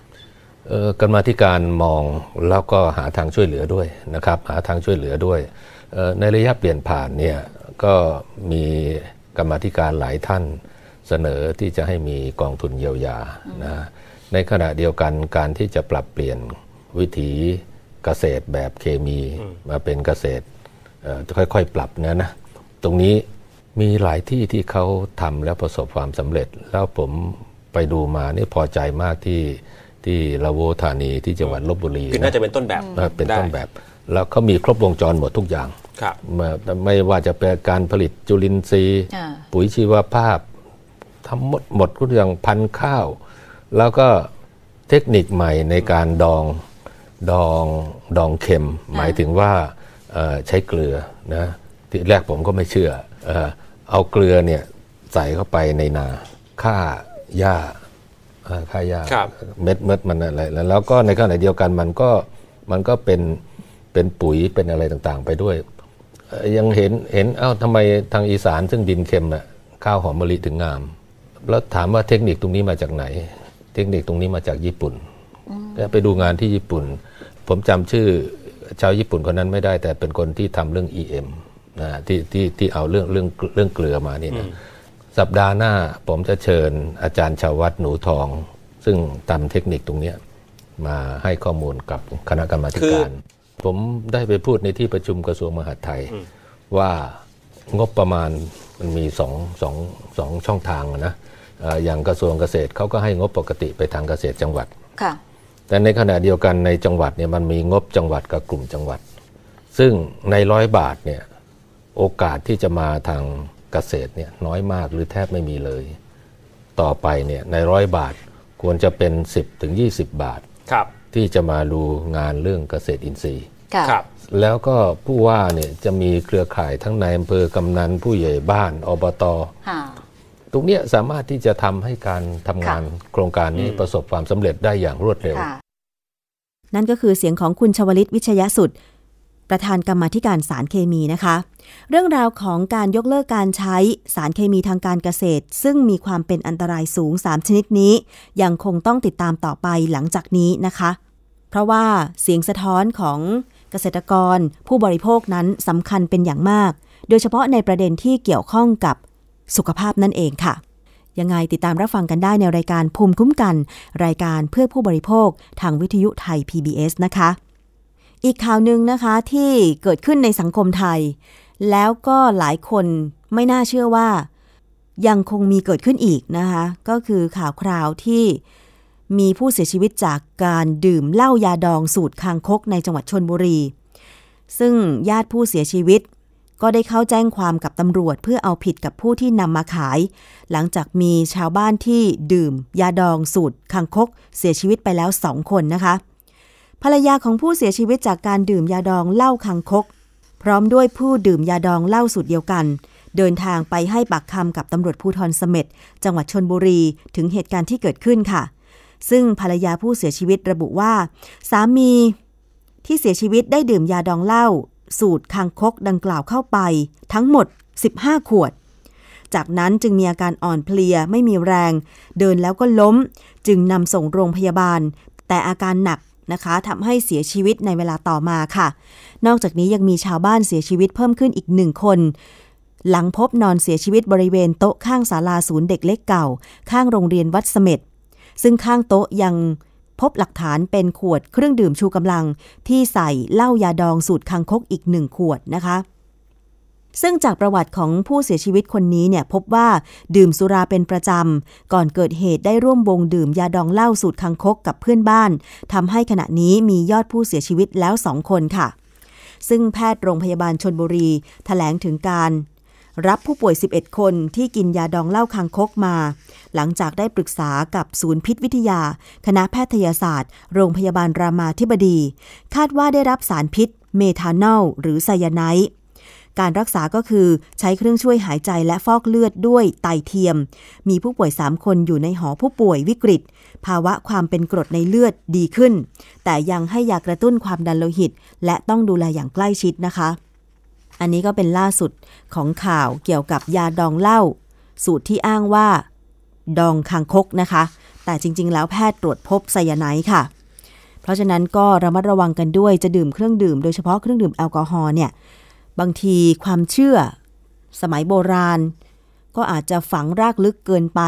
เอ่อกรรมาธิการมองแล้วก็หาทางช่วยเหลือด้วยนะครับหาทางช่วยเหลือด้วยเอ่อในระยะเปลี่ยนผ่านเนี่ยก็มีกรรมาธิการหลายท่านเสนอที่จะให้มีกองทุนเยียวยานะในขณะเดียวกันการที่จะปรับเปลี่ยนวิถี เกษตรแบบเคมีมาเป็นเกษตรค่อยๆ ปรับนะนะตรงนี้มีหลายที่ที่เขาทำแล้วประสบความสำเร็จ แล้วผมไปดูมานี่พอใจมากที่ที่ละโวธานีที่จังหวัดลบบุรีคือน่าจะเป็นต้นแบบเป็นต้นแบบ แล้วเขามีครบวงจรหมดทุกอย่างครับไม่ไม่ว่าจะเป็นการผลิตจุลินทรีย์อ่าปุ๋ยชีวภาพทำหมดหมดทุกอย่างพันธุ์ข้าว แล้วก็เทคนิคใหม่ในการดอง ดองดองเค็ม หมายถึงว่าเอ่อใช้เกลือนะที่แรกผมก็ไม่เชื่อเออเอาเกลือเนี่ยใส่เข้าไปในนาฆ่าหญ้าเอ่อฆ่าหญ้าครับเม็ดเม็ดมันอะไรแล้วแล้วก็ในขณะเดียวกันมันก็มันก็เป็นเป็นปุ๋ยเป็นอะไรต่างๆ ไปด้วยเอ่อยังเห็นเห็นเอ้าทำไมทางอีสานซึ่งดินเค็มน่ะข้าวหอมมะลิถึงงาม แล้วถามว่าเทคนิคตรงนี้มาจากไหน เทคนิคตรงนี้มาจากญี่ปุ่นแล้ว ไปดูงานที่ญี่ปุ่น ผมจำชื่อชาวญี่ปุ่นคนนั้นไม่ได้ แต่เป็นคนที่ทำเรื่อง EM นะที่ที่ที่เอาเรื่องเรื่องเรื่องเกลือมานี่นะสัปดาห์หน้าผมจะเชิญอาจารย์ชาววัดหนูทอง ซึ่งทำเทคนิคตรงเนี้ยมาให้ข้อมูลกับคณะกรรมาธิการ ผมได้ไปพูดในที่ประชุมกระทรวงมหาดไทย ว่างบประมาณมันมีสองสองสองช่องทางอะนะเอ่ออย่างกระทรวงเกษตรเขาก็ให้งบปกติไปทางเกษตรจังหวัดค่ะ แต่ในขณะเดียวกันในจังหวัดเนี่ยมันมีงบจังหวัดกับกลุ่มจังหวัด ซึ่งในร้อยบาทเนี่ยโอกาสที่จะมาทางเกษตรเนี่ยน้อยมากหรือแทบไม่มีเลย ต่อไปเนี่ยในร้อยบาทควรจะเป็น 10ถึง20 บาทครับ ที่จะมาดูงานเรื่องเกษตรอินทรีย์ค่ะครับ แล้วก็ผู้ว่าเนี่ยจะมีเครือข่ายทั้งในอำเภอกำนันผู้ใหญ่บ้านอบตค่ะ ตรงเนี้ยสามารถที่จะทำให้การทำงานโครงการนี้ประสบความสำเร็จได้อย่างรวดเร็วค่ะนั่นก็คือเสียงของคุณชวลิตวิชยสุด ประธานกรรมาธิการสารเคมีนะคะ เรื่องราวของการยกเลิกการใช้สารเคมีทางการเกษตร ซึ่งมีความเป็นอันตรายสูง 3 ชนิดนี้ ยังคงต้องติดตามต่อไปหลังจากนี้นะคะ เพราะว่าเสียงสะท้อนของเกษตรกร ผู้บริโภคนั้นสำคัญเป็นอย่างมาก โดยเฉพาะในประเด็นที่เกี่ยวข้องกับ สุขภาพนั่นเองค่ะ ยังไงติดตามรับฟังกันได้ในรายการภูมิคุ้มกัน รายการเพื่อผู้บริโภคทางวิทยุไทย PBS นะคะ อีกข่าวหนึ่งนะคะที่เกิดขึ้นในสังคมไทย แล้วก็หลายคนไม่น่าเชื่อว่า ยังคงมีเกิดขึ้นอีกนะคะ ก็คือข่าวคราวที่มีผู้เสียชีวิตจากการดื่มเหล้ายาดองสูตรคางคกในจังหวัดชนบุรี ซึ่งญาติผู้เสียชีวิต ก็ได้เข้าแจ้งความกับตำรวจเพื่อเอาผิดกับผู้ที่นำมาขาย หลังจากมีชาวบ้านที่ดื่ม ยาดองสูตรคางคก เสียชีวิตไปแล้วสองคนนะคะ ภรรยาของผู้เสียชีวิตจากการดื่มยาดองเหล้าคังคก พร้อมด้วยผู้ดื่มยาดองเหล้าสูตรเดียวกัน เดินทางไปให้ปากคำกับตำรวจภูธรเสม็ดจังหวัดชนบุรีถึงเหตุการณ์ที่เกิดขึ้นค่ะ ซึ่งภรรยาผู้เสียชีวิตระบุว่า สามีที่เสียชีวิตได้ดื่มยาดองเหล้า สูตรคางคกดังกล่าวเข้าไปทั้งหมด 15 ขวด จากนั้นจึงมีอาการอ่อนเพลียไม่มีแรง เดินแล้วก็ล้ม จึงนำส่งโรงพยาบาล แต่อาการหนักนะคะทำให้เสียชีวิตในเวลาต่อมาค่ะ นอกจากนี้ยังมีชาวบ้านเสียชีวิตเพิ่มขึ้นอีกหนึ่งคน หลังพบนอนเสียชีวิตบริเวณโต๊ะข้างศาลาศูนย์เด็กเล็กเก่า ข้างโรงเรียนวัดเสม็ดซึ่งข้างโต๊ะยัง พบหลักฐานเป็นขวดเครื่องดื่มชูกำลัง ที่ใส่เหล้ายาดองสูตรคังคกอีกหนึ่งขวดนะคะ ซึ่งจากประวัติของผู้เสียชีวิตคนนี้เนี่ยพบว่าดื่มสุราเป็นประจำ ก่อนเกิดเหตุได้ร่วมวงดื่มยาดองเหล้าสูตรคังคกกับเพื่อนบ้านทำให้ขณะนี้มียอดผู้เสียชีวิตแล้วสองคนค่ะซึ่งแพทย์โรงพยาบาลชนบุรีถแถลงถึงการ รับผู้ป่วย 11 คนที่กินยาดองเหล้าคังคกมา หลังจากได้ปรึกษากับศูนย์พิษวิทยา คณะแพทยศาสตร์ โรงพยาบาลรามาธิบดี คาดว่าได้รับสารพิษ เมทานอลหรือไซยาไนด์การรักษาก็คือใช้เครื่องช่วยหายใจและฟอกเลือดด้วยไตเทียม มีผู้ป่วย 3 คนอยู่ในหอผู้ป่วยวิกฤต ภาวะความเป็นกรดในเลือดดีขึ้น แต่ยังให้ยากระตุ้นความดันโลหิต และต้องดูแลอย่างใกล้ชิดนะคะ อันนี้ก็เป็นล่าสุดของข่าวเกี่ยวกับยาดองเหล้าสูตรที่อ้างว่า ดองคางคกนะคะ แต่จริง ๆ แล้วแพทย์ตรวจพบไซยาไนด์ค่ะ เพราะฉะนั้นก็ระมัดระวังกันด้วยจะดื่มเครื่องดื่มโดยเฉพาะเครื่องดื่มแอลกอฮอล์เนี่ยบางทีความเชื่อ สมัยโบราณ ก็อาจจะฝังรากลึกเกินไป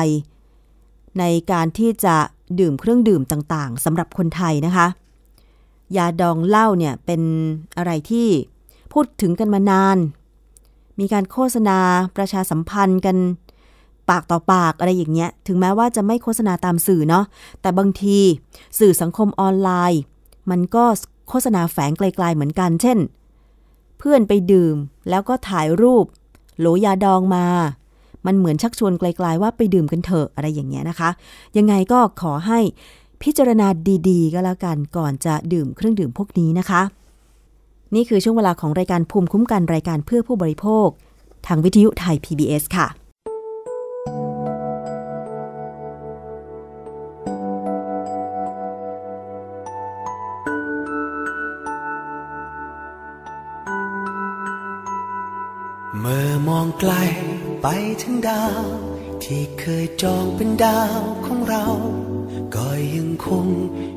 ในการที่จะดื่มเครื่องดื่มต่างๆสำหรับคนไทยนะคะ ยาดองเหล้าเนี่ยเป็นอะไรที่ พูดถึงกันมานาน มีการโฆษณาประชาสัมพันธ์กันปากต่อปากอะไรอย่างเงี้ย ถึงแม้ว่าจะไม่โฆษณาตามสื่อเนาะ แต่บางทีสื่อสังคมออนไลน์ มันก็โฆษณาแฝงไกลๆเหมือนกัน เช่น เพื่อนไปดื่มแล้วก็ถ่ายรูป โหลยาดองมา มันเหมือนชักชวนไกลๆว่าไปดื่มกันเถอะอะไรอย่างเงี้ยนะคะ ยังไงก็ขอให้พิจารณาดีๆ ก็แล้วกันก่อนจะดื่มเครื่องดื่มพวกนี้นะคะ นี่คือช่วงเวลาของรายการภูมิคุ้มกันรายการเพื่อผู้บริโภค ทางวิทยุไทย PBS ค่ะ เมื่อมองไกลไปถึงดาว ที่เคยจองเป็นดาวของเรา ก็ยังคง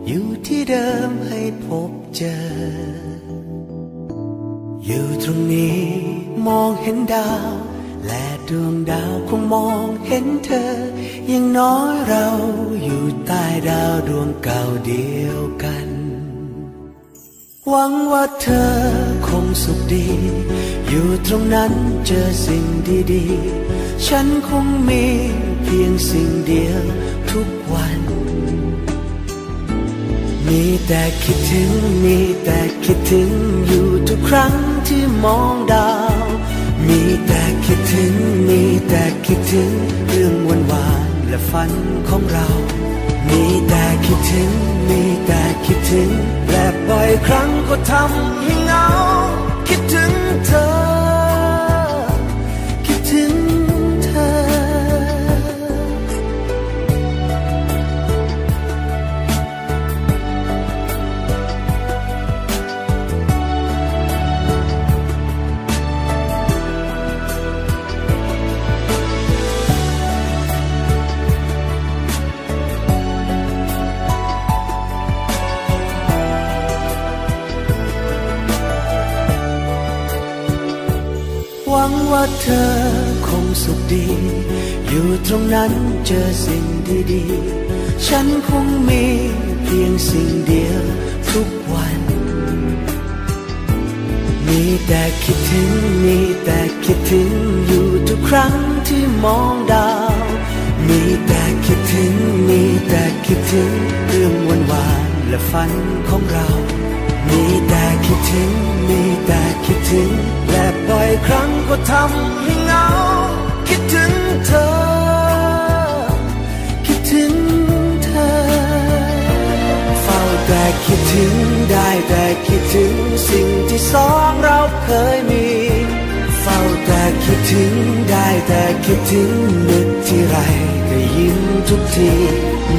อยู่ที่เดิมให้พบเจอ อยู่ตรงนี้มองเห็นดาว และดวงดาวคงมองเห็นเธอ ยังน้อยเราอยู่ใต้ดาวดวงเก่าเดียวกัน หวังว่าเธอคงสุขดี อยู่ตรงนั้นเจอสิ่งดีๆ ฉันคงมีเพียงสิ่งเดียวทุกวันมีแต่คิดถึง มีแต่คิดถึงอยู่ทุกครั้ง ที่มองดาว มีแต่คิดถึง มีแต่คิดถึง เรื่องวันวานๆและฝันของเรา มีแต่คิดถึง มีแต่คิดถึง และบ่อยครั้งก็ทำให้เหงา คิดถึง หวังว่าเธอคงสุขดี อยู่ตรงนั้นเจอสิ่งดีๆ ฉันคงมีเพียงสิ่งเดียวทุกวัน มีแต่คิดถึง มีแต่คิดถึง อยู่ทุกครั้งที่มองดาว มีแต่คิดถึง มีแต่คิดถึง เรื่องวันวานและฝันของเรา มีแต่คิดถึง มีแต่คิดถึง และบ่อยครั้งก็ทำให้เหงา คิดถึงเธอ คิดถึงเธอ เฝ้าแต่คิดถึงได้แต่คิดถึงสิ่งที่สองเราเคยมีเฝ้าแต่คิดถึงได้แต่คิดถึงนึกที่ไรก็ยิ้มทุกที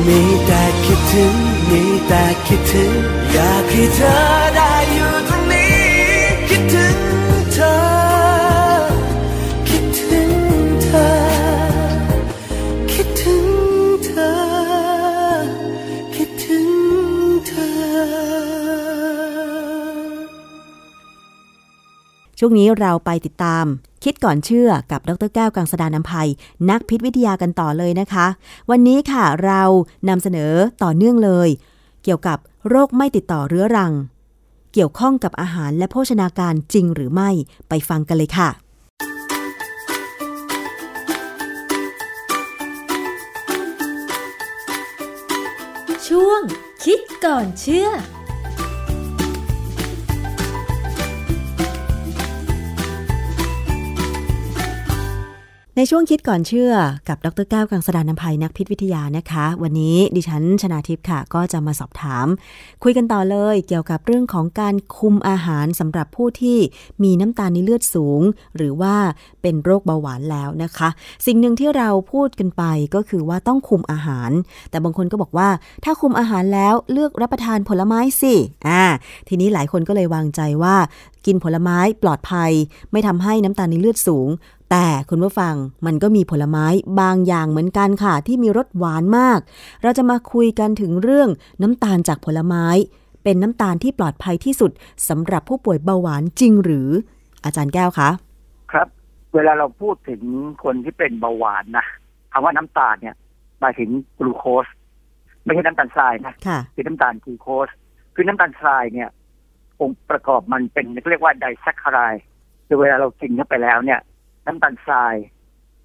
มีแต่คิดถึงมีแต่คิดถึง อยากให้เธอ ช่วงนี้เราไปติดตาม คิดก่อนเชื่อกับดรแก้วกังสดานนภัย นักพิษวิทยากันต่อเลยนะคะ วันนี้ค่ะเรานำเสนอต่อเนื่องเลย เกี่ยวกับโรคไม่ติดต่อเรื้อรัง เกี่ยวข้องกับอาหารและโภชนาการจริงหรือไม่ไปฟังกันเลยค่ะช่วงคิดก่อนเชื่อ ในช่วงคิดก่อนเชื่อกับดรแก้วกังสดานนภัยนักพิษวิทยานะคะ วันนี้ดิฉันชนาทิพย์ค่ะ ก็จะมาสอบถาม คุยกันต่อเลยเกี่ยวกับเรื่องของการคุมอาหารสำหรับผู้ที่มีน้ำตาลในเลือดสูง หรือว่าเป็นโรคเบาหวานแล้วนะคะ สิ่งหนึ่งที่เราพูดกันไปก็คือว่าต้องคุมอาหาร แต่บางคนก็บอกว่า ถ้าคุมอาหารแล้วเลือกรับประทานผลไม้สิอ่าทีนี้หลายคนก็เลยวางใจว่ากินผลไม้ปลอดภัย ไม่ทำให้น้ำตาลในเลือดสูง แต่คุณผู้ฟังมันก็มีผลไม้บางอย่างเหมือนกันค่ะ ที่มีรสหวานมาก เราจะมาคุยกันถึงเรื่องน้ำตาลจากผลไม้ เป็นน้ำตาลที่ปลอดภัยที่สุดสำหรับผู้ป่วยเบาหวานจริงหรือ อาจารย์แก้วคะครับ เวลาเราพูดถึงคนที่เป็นเบาหวานนะคำว่าน้ำตาลเนี่ยหมายถึงกลูโคสไม่ใช่น้ำตาลทรายนะค่ะคือน้ำตาลกลูโคสคือน้ำตาลทรายเนี่ย องค์ประกอบมันเป็นเรียกว่าไดแซคคารายคือเวลาเรากินเข้าไปแล้วเนี่ย น้ำตาลทราย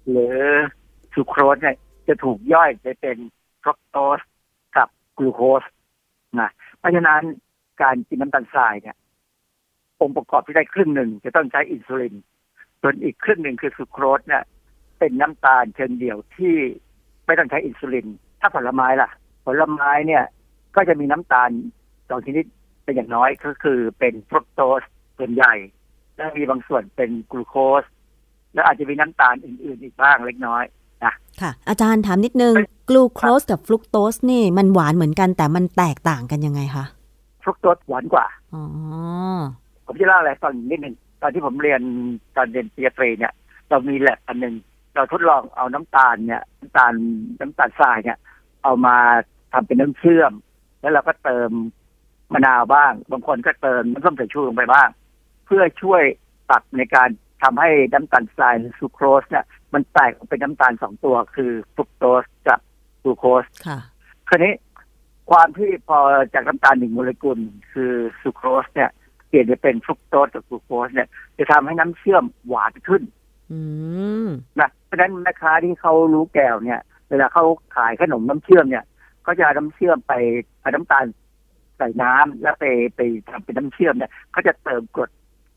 หรือซูโครสเนี่ยจะถูกย่อยไปเป็นฟรุกโตสกับกลูโคสนะเพราะฉะนั้นการกินน้ำตาลทรายเนี่ยองค์ประกอบที่ได้ครึ่งหนึ่งจะต้องใช้อินซูลิน ส่วนอีกครึ่งหนึ่งคือซูโครสเนี่ย เป็นน้ำตาลเชิงเดี่ยวที่ไม่ต้องใช้อินซูลิน ถ้าผลไม้ล่ะ ผลไม้เนี่ย ก็จะมีน้ำตาลสองชนิดเป็นอย่างน้อยก็คือเป็นฟรุกโตสส่วนใหญ่และมีบางส่วนเป็นกลูโคส แล้วอาจจะมีน้ำตาลอื่น ๆ อีกบ้างเล็กน้อยนะค่ะ อาจารย์ถามนิดนึงกลูโคสกับฟรุกโตสนี่มันหวานเหมือนกันแต่มันแตกต่างกันยังไงคะฟรุกโตสหวานกว่าอ๋อผมจะเล่าอะไรตอนนิดหนึ่งตอนที่ผมเรียนตอนเรียนปริญญาตรีเนี่ย เรามีแลบอันหนึ่งเราทดลองเอาน้ำตาลเนี่ยน้ำตาลน้ำตาลทรายเนี่ย เอามาทำเป็นน้ำเชื่อม แล้วเราก็เติมมะนาวบ้าง บางคนก็เติมน้ำส้มสายชูลงไปบ้าง เพื่อช่วยตัดในการ ทำให้น้ำตาลทรายหรือซูโครสเนี่ยมันแตกออกเป็นน้ำตาลสองตัวคือฟรุกโตสกับกลูโคสค่ะคราวนี้ความที่พอจากน้ำตาลหนึ่งโมเลกุลคือซูโครสเนี่ยเปลี่ยนไปเป็นฟรุกโตสกับกลูโคสเนี่ย จะทำให้น้ำเชื่อมหวานขึ้นอืมนะเพราะฉะนั้นแม่ค้าที่เขารู้แก้วเนี่ย เวลาเขาขายขนมน้ำเชื่อมเนี่ยเขาจะเอาน้ำเชื่อมไปเอาน้ำตาลใส่น้ำแล้วไปไปทำเป็นน้ำเชื่อมเนี่ยเขาจะเติมกรด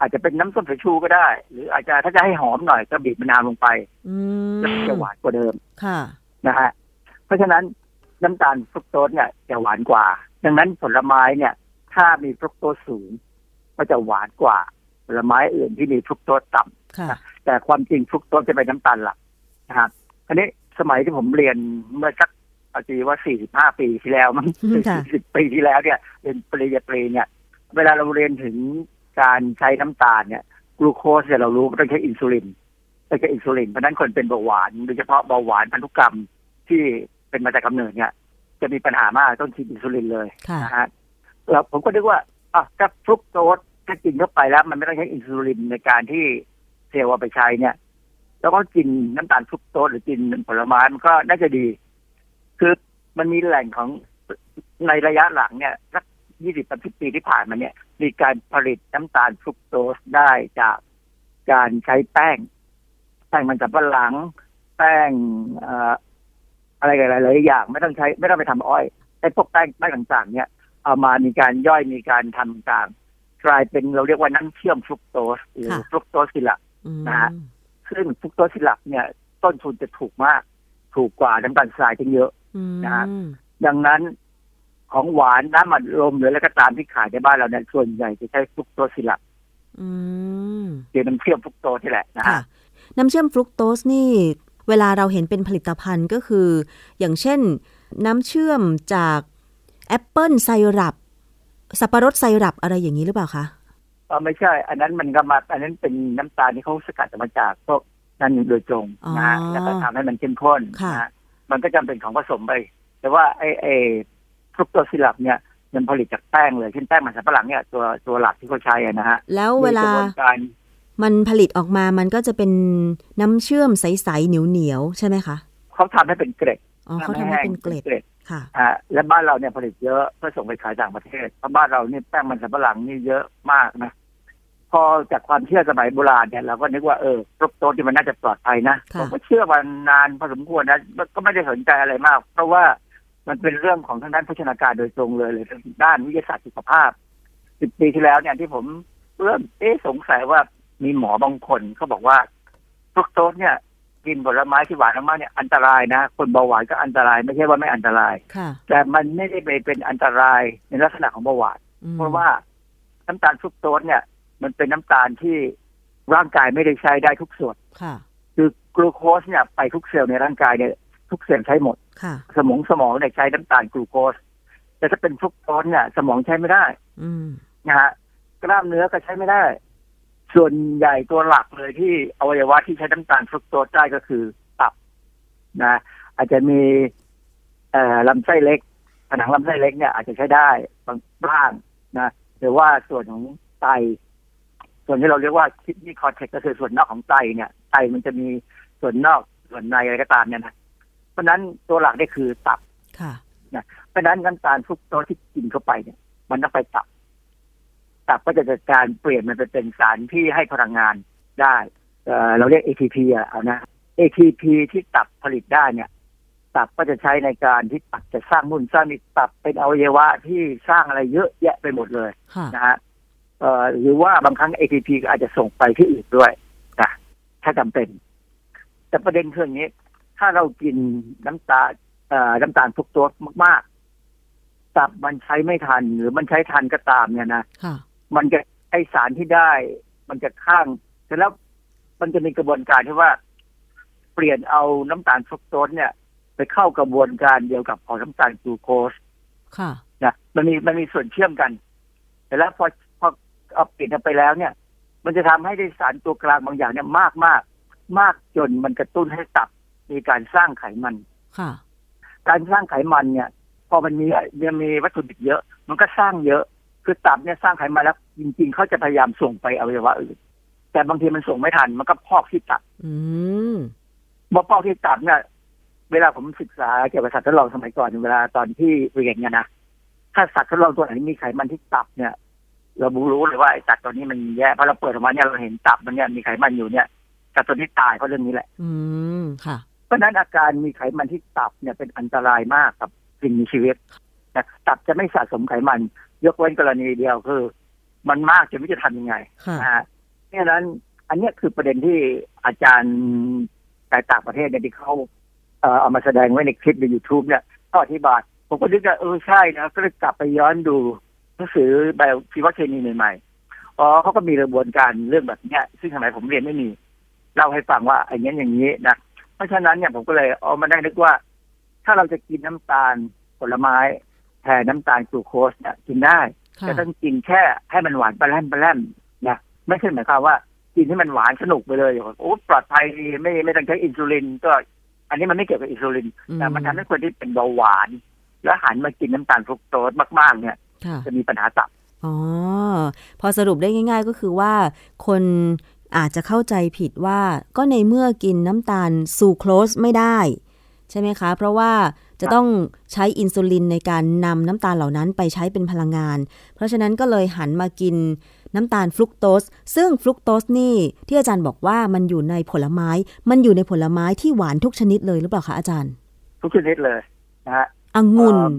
อาจจะเป็นน้ำส้มสายชูก็ได้ หรืออาจจะถ้าจะให้หอมหน่อยก็บีบมะนาวลงไปอืมแล้วจะหวานกว่าเดิมค่ะนะฮะเพราะฉะนั้นน้ำตาลฟรุกโตสเนี่ยจะหวานกว่า ดังนั้นผลไม้เนี่ย ถ้ามีฟรุกโตสสูง ก็จะหวานกว่าผลไม้อื่นที่มีฟรุกโตสต่ำค่ะแต่ความจริงฟรุกโตสจะเป็นน้ำตาลหลักนะครับทีนี้สมัยที่ผมเรียนเมื่อสักเอาจีว่า 45 ปีที่แล้วมั้งค่ะ40 ปีที่แล้วเนี่ยเรียนปริญญาตรีเนี่ย เวลาเราเรียนถึง การใช้น้ำตาลเนี่ยกลูโคสเนี่ยเรารู้ว่าต้องใช้อินซูลินต้องใช้อินซูลินเพราะฉะนั้นคนเป็นเบาหวานโดยเฉพาะเบาหวานพันธุกรรมที่เป็นมาจากกำเนิดเนี่ย จะมีปัญหามากต้องฉีดอินซูลินเลยค่ะนะฮะแล้วผมก็นึกว่าอะถ้าฟรุกโตสถ้ากินเข้าไปแล้ว มันไม่ต้องใช้อินซูลินในการที่เซลล์เอาไปใช้เนี่ย แล้วก็กินน้ำตาลฟรุกโตสหรือกินผลไม้มันก็น่าจะดี คือมันมีแหล่งของในระยะหลังเนี่ยสัก ยี่สิบสามสิบปี ที่ผ่านมาเนี่ย มีการผลิตน้ำตาลฟรุกโตสได้จากการใช้แป้ง แป้งมันสับปะหลัง แป้งเอ่ออะไรหลายๆอย่าง ไม่ต้องใช้ ไม่ต้องไปทำอ้อยไอ้พวกแป้งแป้งต่างๆ เนี่ย เอามามีการย่อยมีการทำต่างกลายเป็นเราเรียกว่าน้ำเชื่อมฟรุกโตสหรือค่ะฟรุกโตสซิลับอืมนะฮะซึ่งฟรุกโตสซิลับเนี่ย ต้นทุนจะถูกมาก ถูกกว่าน้ำตาลทรายจังเยอะอืมนะฮะดังนั้น ของหวานน้ำมันลมหรืออะไรก็ตามที่ขายในบ้านเราเนี่ยส่วนใหญ่จะใช้ฟรุกโตสซิลับอืมคือน้ำเชื่อมฟรุกโตสนี่แหละนะค่ะฮะน้ำเชื่อมฟรุกโตสนี่ เวลาเราเห็นเป็นผลิตภัณฑ์ก็คือ อย่างเช่น น้ำเชื่อมจากแอปเปิลไซรัปสับปะรดไซรัปอะไรอย่างนี้หรือเปล่าคะเออไม่ใช่ อันนั้นมันก็มา อันนั้นเป็นน้ำตาลที่เขาสกัดออกมาจากพวกนั่นโดยตรงนะฮะอ๋อแล้วก็ทำให้มันเข้มข้นค่ะนะฮะมันก็จำเป็นของผสมไป แต่ว่าไอ้ไอ้ ฟรุกโตสซิลับเนี่ยมันผลิตจากแป้งเลยเช่นแป้งมันสำปะหลังเนี่ยตัวตัวหลักที่เขาใช้อะนะฮะแล้วเวลามีกระบวนการมันผลิตออกมามันก็จะเป็นน้ำเชื่อมใสๆเหนียวๆใช่ไหมคะเขาทำให้เป็นเกล็ดอ๋อเขาทำให้เป็นเกล็ดเกล็ดค่ะอ่าและบ้านเราเนี่ยผลิตเยอะเพื่อส่งไปขายต่างประเทศเพราะบ้านเราเนี่ยแป้งมันสำปะหลังนี่เยอะมากนะพอจากความเชื่อสมัยโบราณเนี่ยเราก็นึกว่าเออฟรุกโตสที่มันน่าจะปลอดภัยนะค่ะผมก็เชื่อมานานพอสมควรนะก็ไม่ได้สนใจอะไรมาก เพราะว่า มันเป็นเรื่องของทางด้านโภชนาการโดยตรงเลยเลยด้านวิทยาศาสตร์สุขภาพสิบปีที่แล้วเนี่ยที่ผมเริ่มเอ๊ะสงสัยว่ามีหมอบางคนเขาบอกว่าฟรุกโตสเนี่ย กินผลไม้ที่หวานมากๆเนี่ยอันตรายนะ คนเบาหวานก็อันตรายไม่ใช่ว่าไม่อันตรายค่ะแต่มันไม่ได้ไปเป็นอันตรายในลักษณะของเบาหวานอืมเพราะว่าน้ำตาลฟรุกโตสเนี่ย มันเป็นน้ำตาลที่ร่างกายไม่ได้ใช้ได้ทุกส่วนค่ะคือกลูโคสเนี่ยไปทุกเซลล์ในร่างกายเนี่ยทุกเซลล์ใช้หมดค่ะ สมองสมองเนี่ยใช้น้ำตาลกลูโคสแต่ถ้าเป็นฟรุกโตสเนี่ยสมองใช้ไม่ได้ อืมนะฮะกล้ามเนื้อก็ใช้ไม่ได้ ส่วนใหญ่ตัวหลักเลยที่อวัยวะที่ใช้น้ำตาลฟรุกโตสได้ก็คือตับนะ อาจจะมีเอ่อลำไส้เล็กผนังลำไส้เล็กเนี่ยอาจจะใช้ได้บางบ้างนะหรือว่าส่วนของไต ส่วนที่เราเรียกว่าคิดนี่คอร์เทกก็คือส่วนนอกของไตเนี่ยไตมันจะมีส่วนนอกส่วนในอะไรก็ตามเนี่ยนะ เพราะฉะนั้นตัวหลักนี่คือตับค่ะนะเพราะฉะนั้นน้ำตาลฟรุกโตสที่กินเข้าไปเนี่ยบมันต้องไปตับ ตับก็จะจัดการเปลี่ยนมันไปเป็นสารที่ให้พลังงานได้เอ่อเราเรียก ATP อะเอานะ ATP ที่ตับผลิตได้เนี่ย ตับก็จะใช้ในการที่ตับจะสร้างมุ่นสร้างนี่ตับเป็นอวัยวะที่สร้างอะไรเยอะแยะไปหมดเลยค่ะนะฮะเอ่อหรือว่าบางครั้ง ATP ก็อาจจะส่งไปที่อื่นด้วยนะถ้าจำเป็น แต่ประเด็นคืออย่างนี้ ถ้าเรากินน้ำตาลเอ่อน้ำตาลทุกตัวมากๆตับมันใช้ไม่ทัน หรือมันใช้ทันก็ตามเนี่ยนะค่ะมันจะไอสารที่ได้ มันจะข้างเสร็จแล้วมันจะมีกระบวนการที่ว่า เปลี่ยนเอาน้ำตาลฟรุกโตสเนี่ย ไปเข้ากระบวนการเดียวกับของน้ำตาลกลูโคสค่ะนะมันมีมันมีส่วนเชื่อมกัน แต่แล้วพอพอเอาเปลี่ยนไปแล้วเนี่ย มันจะทำให้ได้สารตัวกลางบางอย่างเนี่ยมากมากมากจนมันกระตุ้นให้ตับ มีการสร้างไขมันค่ะ การสร้างไขมันเนี่ย พอมันมีมันมีวัตถุดิบเยอะ มันก็สร้างเยอะคือตับเนี่ยสร้างไขมันแล้ว จริง ๆ เขาจะพยายามส่งไปอวัยวะอื่นแต่บางทีมันส่งไม่ทันมันก็พอกที่ตับอืมพอพอกที่ตับเนี่ยเวลาผมศึกษาเกี่ยวกับสัตว์ทดลองสมัยก่อนเวลาตอนที่เรียนเนี่ยนะถ้าสัตว์ทดลองตัวไหนมีไขมันที่ตับเนี่ย เรารู้เลยว่าไอ้สัตว์ตัวนี้มันแย่เพราะเราเปิดออกมาเนี่ยเราเห็นตับมันเนี่ยมีไขมันอยู่เนี่ยสัตว์ตัวนี้ตายเพราะเรื่องนี้แหละ อืมค่ะ เพราะฉะนั้นอาการมีไขมันที่ตับเนี่ยเป็นอันตรายมากกับสิ่งมีชีวิตนะตับจะไม่สะสมไขมัน ยกเว้นกรณีเดียวคือ มันมากจนไม่รู้จะทำยังไงค่ะนะฮะเพราะฉะนั้น อันเนี้ยคือประเด็นที่อาจารย์ในต่างประเทศเนี่ยที่เขาเอ่อเอามาแสดงไว้ในคลิปใน YouTube เนี่ยก็อธิบายผมก็นึกว่าเออใช่นะก็เลยกลับไปย้อนดูหนังสือไบโอชีวเคมีใหม่ๆอ๋อเขาก็มีกระบวนการเรื่องแบบเนี้ย ซึ่งสมัยผมเรียนไม่มีเล่าให้ฟังว่าอย่างนี้อย่างนี้นะเพ ราะฉะนั้นเนี่ยผมก็เลยเอามาได้นึกว่า ถ้าเราจะกินน้ำตาลผลไม้แทนน้ำตาลกลูโคสเนี่ยกินได้ค่ะแต่ต้องกินแค่ให้มันหวานปลาแรมปลาแรมนะไม่ใช่หมายความว่ากินให้มันหวานสนุกไปเลยโอ้ปลอดภัยดีไม่ไม่ต้องใช้อินซูลินก็ อันนี้มันไม่เกี่ยวกับอินซูลินอืมแต่มันทำให้คนที่เป็นเบาหวาน แล้วหันมากินน้ำตาลฟรุกโตสมาก ๆ เนี่ยค่ะจะมีปัญหาตับอ๋อ พอสรุปได้ง่าย ๆ ก็คือว่า คน อาจจะเข้าใจผิดว่าก็ในเมื่อกินน้ำตาลซูโครสไม่ได้ ใช่ไหมคะ เพราะว่าจะต้องใช้อินซูลินในการนำน้ำตาลเหล่านั้นไปใช้เป็นพลังงาน เพราะฉะนั้นก็เลยหันมากินน้ำตาลฟรุกโตส ซึ่งฟรุกโตสนี่ที่อาจารย์บอกว่ามันอยู่ในผลไม้ มันอยู่ในผลไม้ที่หวานทุกชนิดเลยหรือเปล่าคะอาจารย์ ทุกชนิดเลยนะฮะองุ่นเอ่อ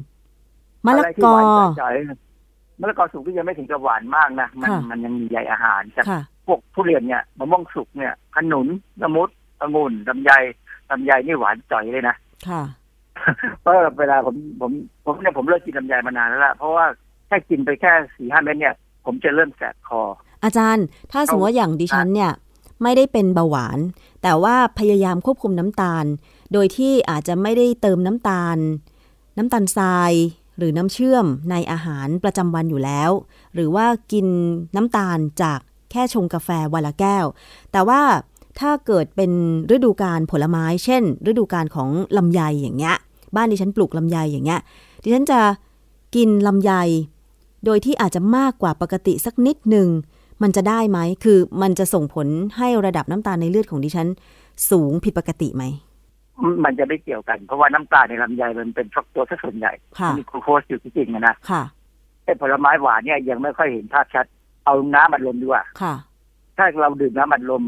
มะละไรที่กหอวานจ่อยๆมะละกอสุกที่ยังไม่ถึงกับหวานมากนะ มันค่ะมันยังมีใยอาหารแต่ค่ะ พวกทุเรียนเนี่ยมะม่วงสุกเนี่ยขนุนละมุดองุ่นลำไยลำไยนี่หวานจ่อยเลยนะค่ะเพราะเวลาผมผมผมเนี่ยผมเลิกกินลำไยมานานแล้วล่ะเพราะว่าแค่กินไปแค่สี่ห้าเม็ดเนี่ย ผมจะเริ่มแสบคอ อาจารย์ ถ้าสมมติว่าอย่างดิฉันเนี่ย ไม่ได้เป็นเบาหวาน แต่ว่าพยายามควบคุมน้ำตาล โดยที่อาจจะไม่ได้เติมน้ำตาล น้ำตาลทรายหรือน้ำเชื่อมในอาหารประจำวันอยู่แล้ว หรือว่ากินน้ำตาลจาก แค่ชงกาแฟวันละแก้ว แต่ว่าถ้าเกิดเป็นฤดูกาลผลไม้ เช่น ฤดูกาลของลำไยอย่างเงี้ย บ้านดิฉันปลูกลำไยอย่างเงี้ย ดิฉันจะกินลำไย โดยที่อาจจะมากกว่าปกติสักนิดหนึ่ง มันจะได้ไหม คือมันจะส่งผลให้ระดับน้ำตาลในเลือดของดิฉัน สูงผิดปกติไหม มันจะไม่เกี่ยวกัน เพราะว่าน้ำตาลในลำไยมันเป็นฟรักโตสซะส่วนใหญ่ค่ะมีกลูโคสอยู่จริงๆอะนะ ค่ะไอ้ผลไม้หวานเนี่ยยังไม่ค่อยเห็นภาพชัด เอาน้ำอัดลมดีกว่าค่ะ ถ้าเราดื่มน้ำอัดลม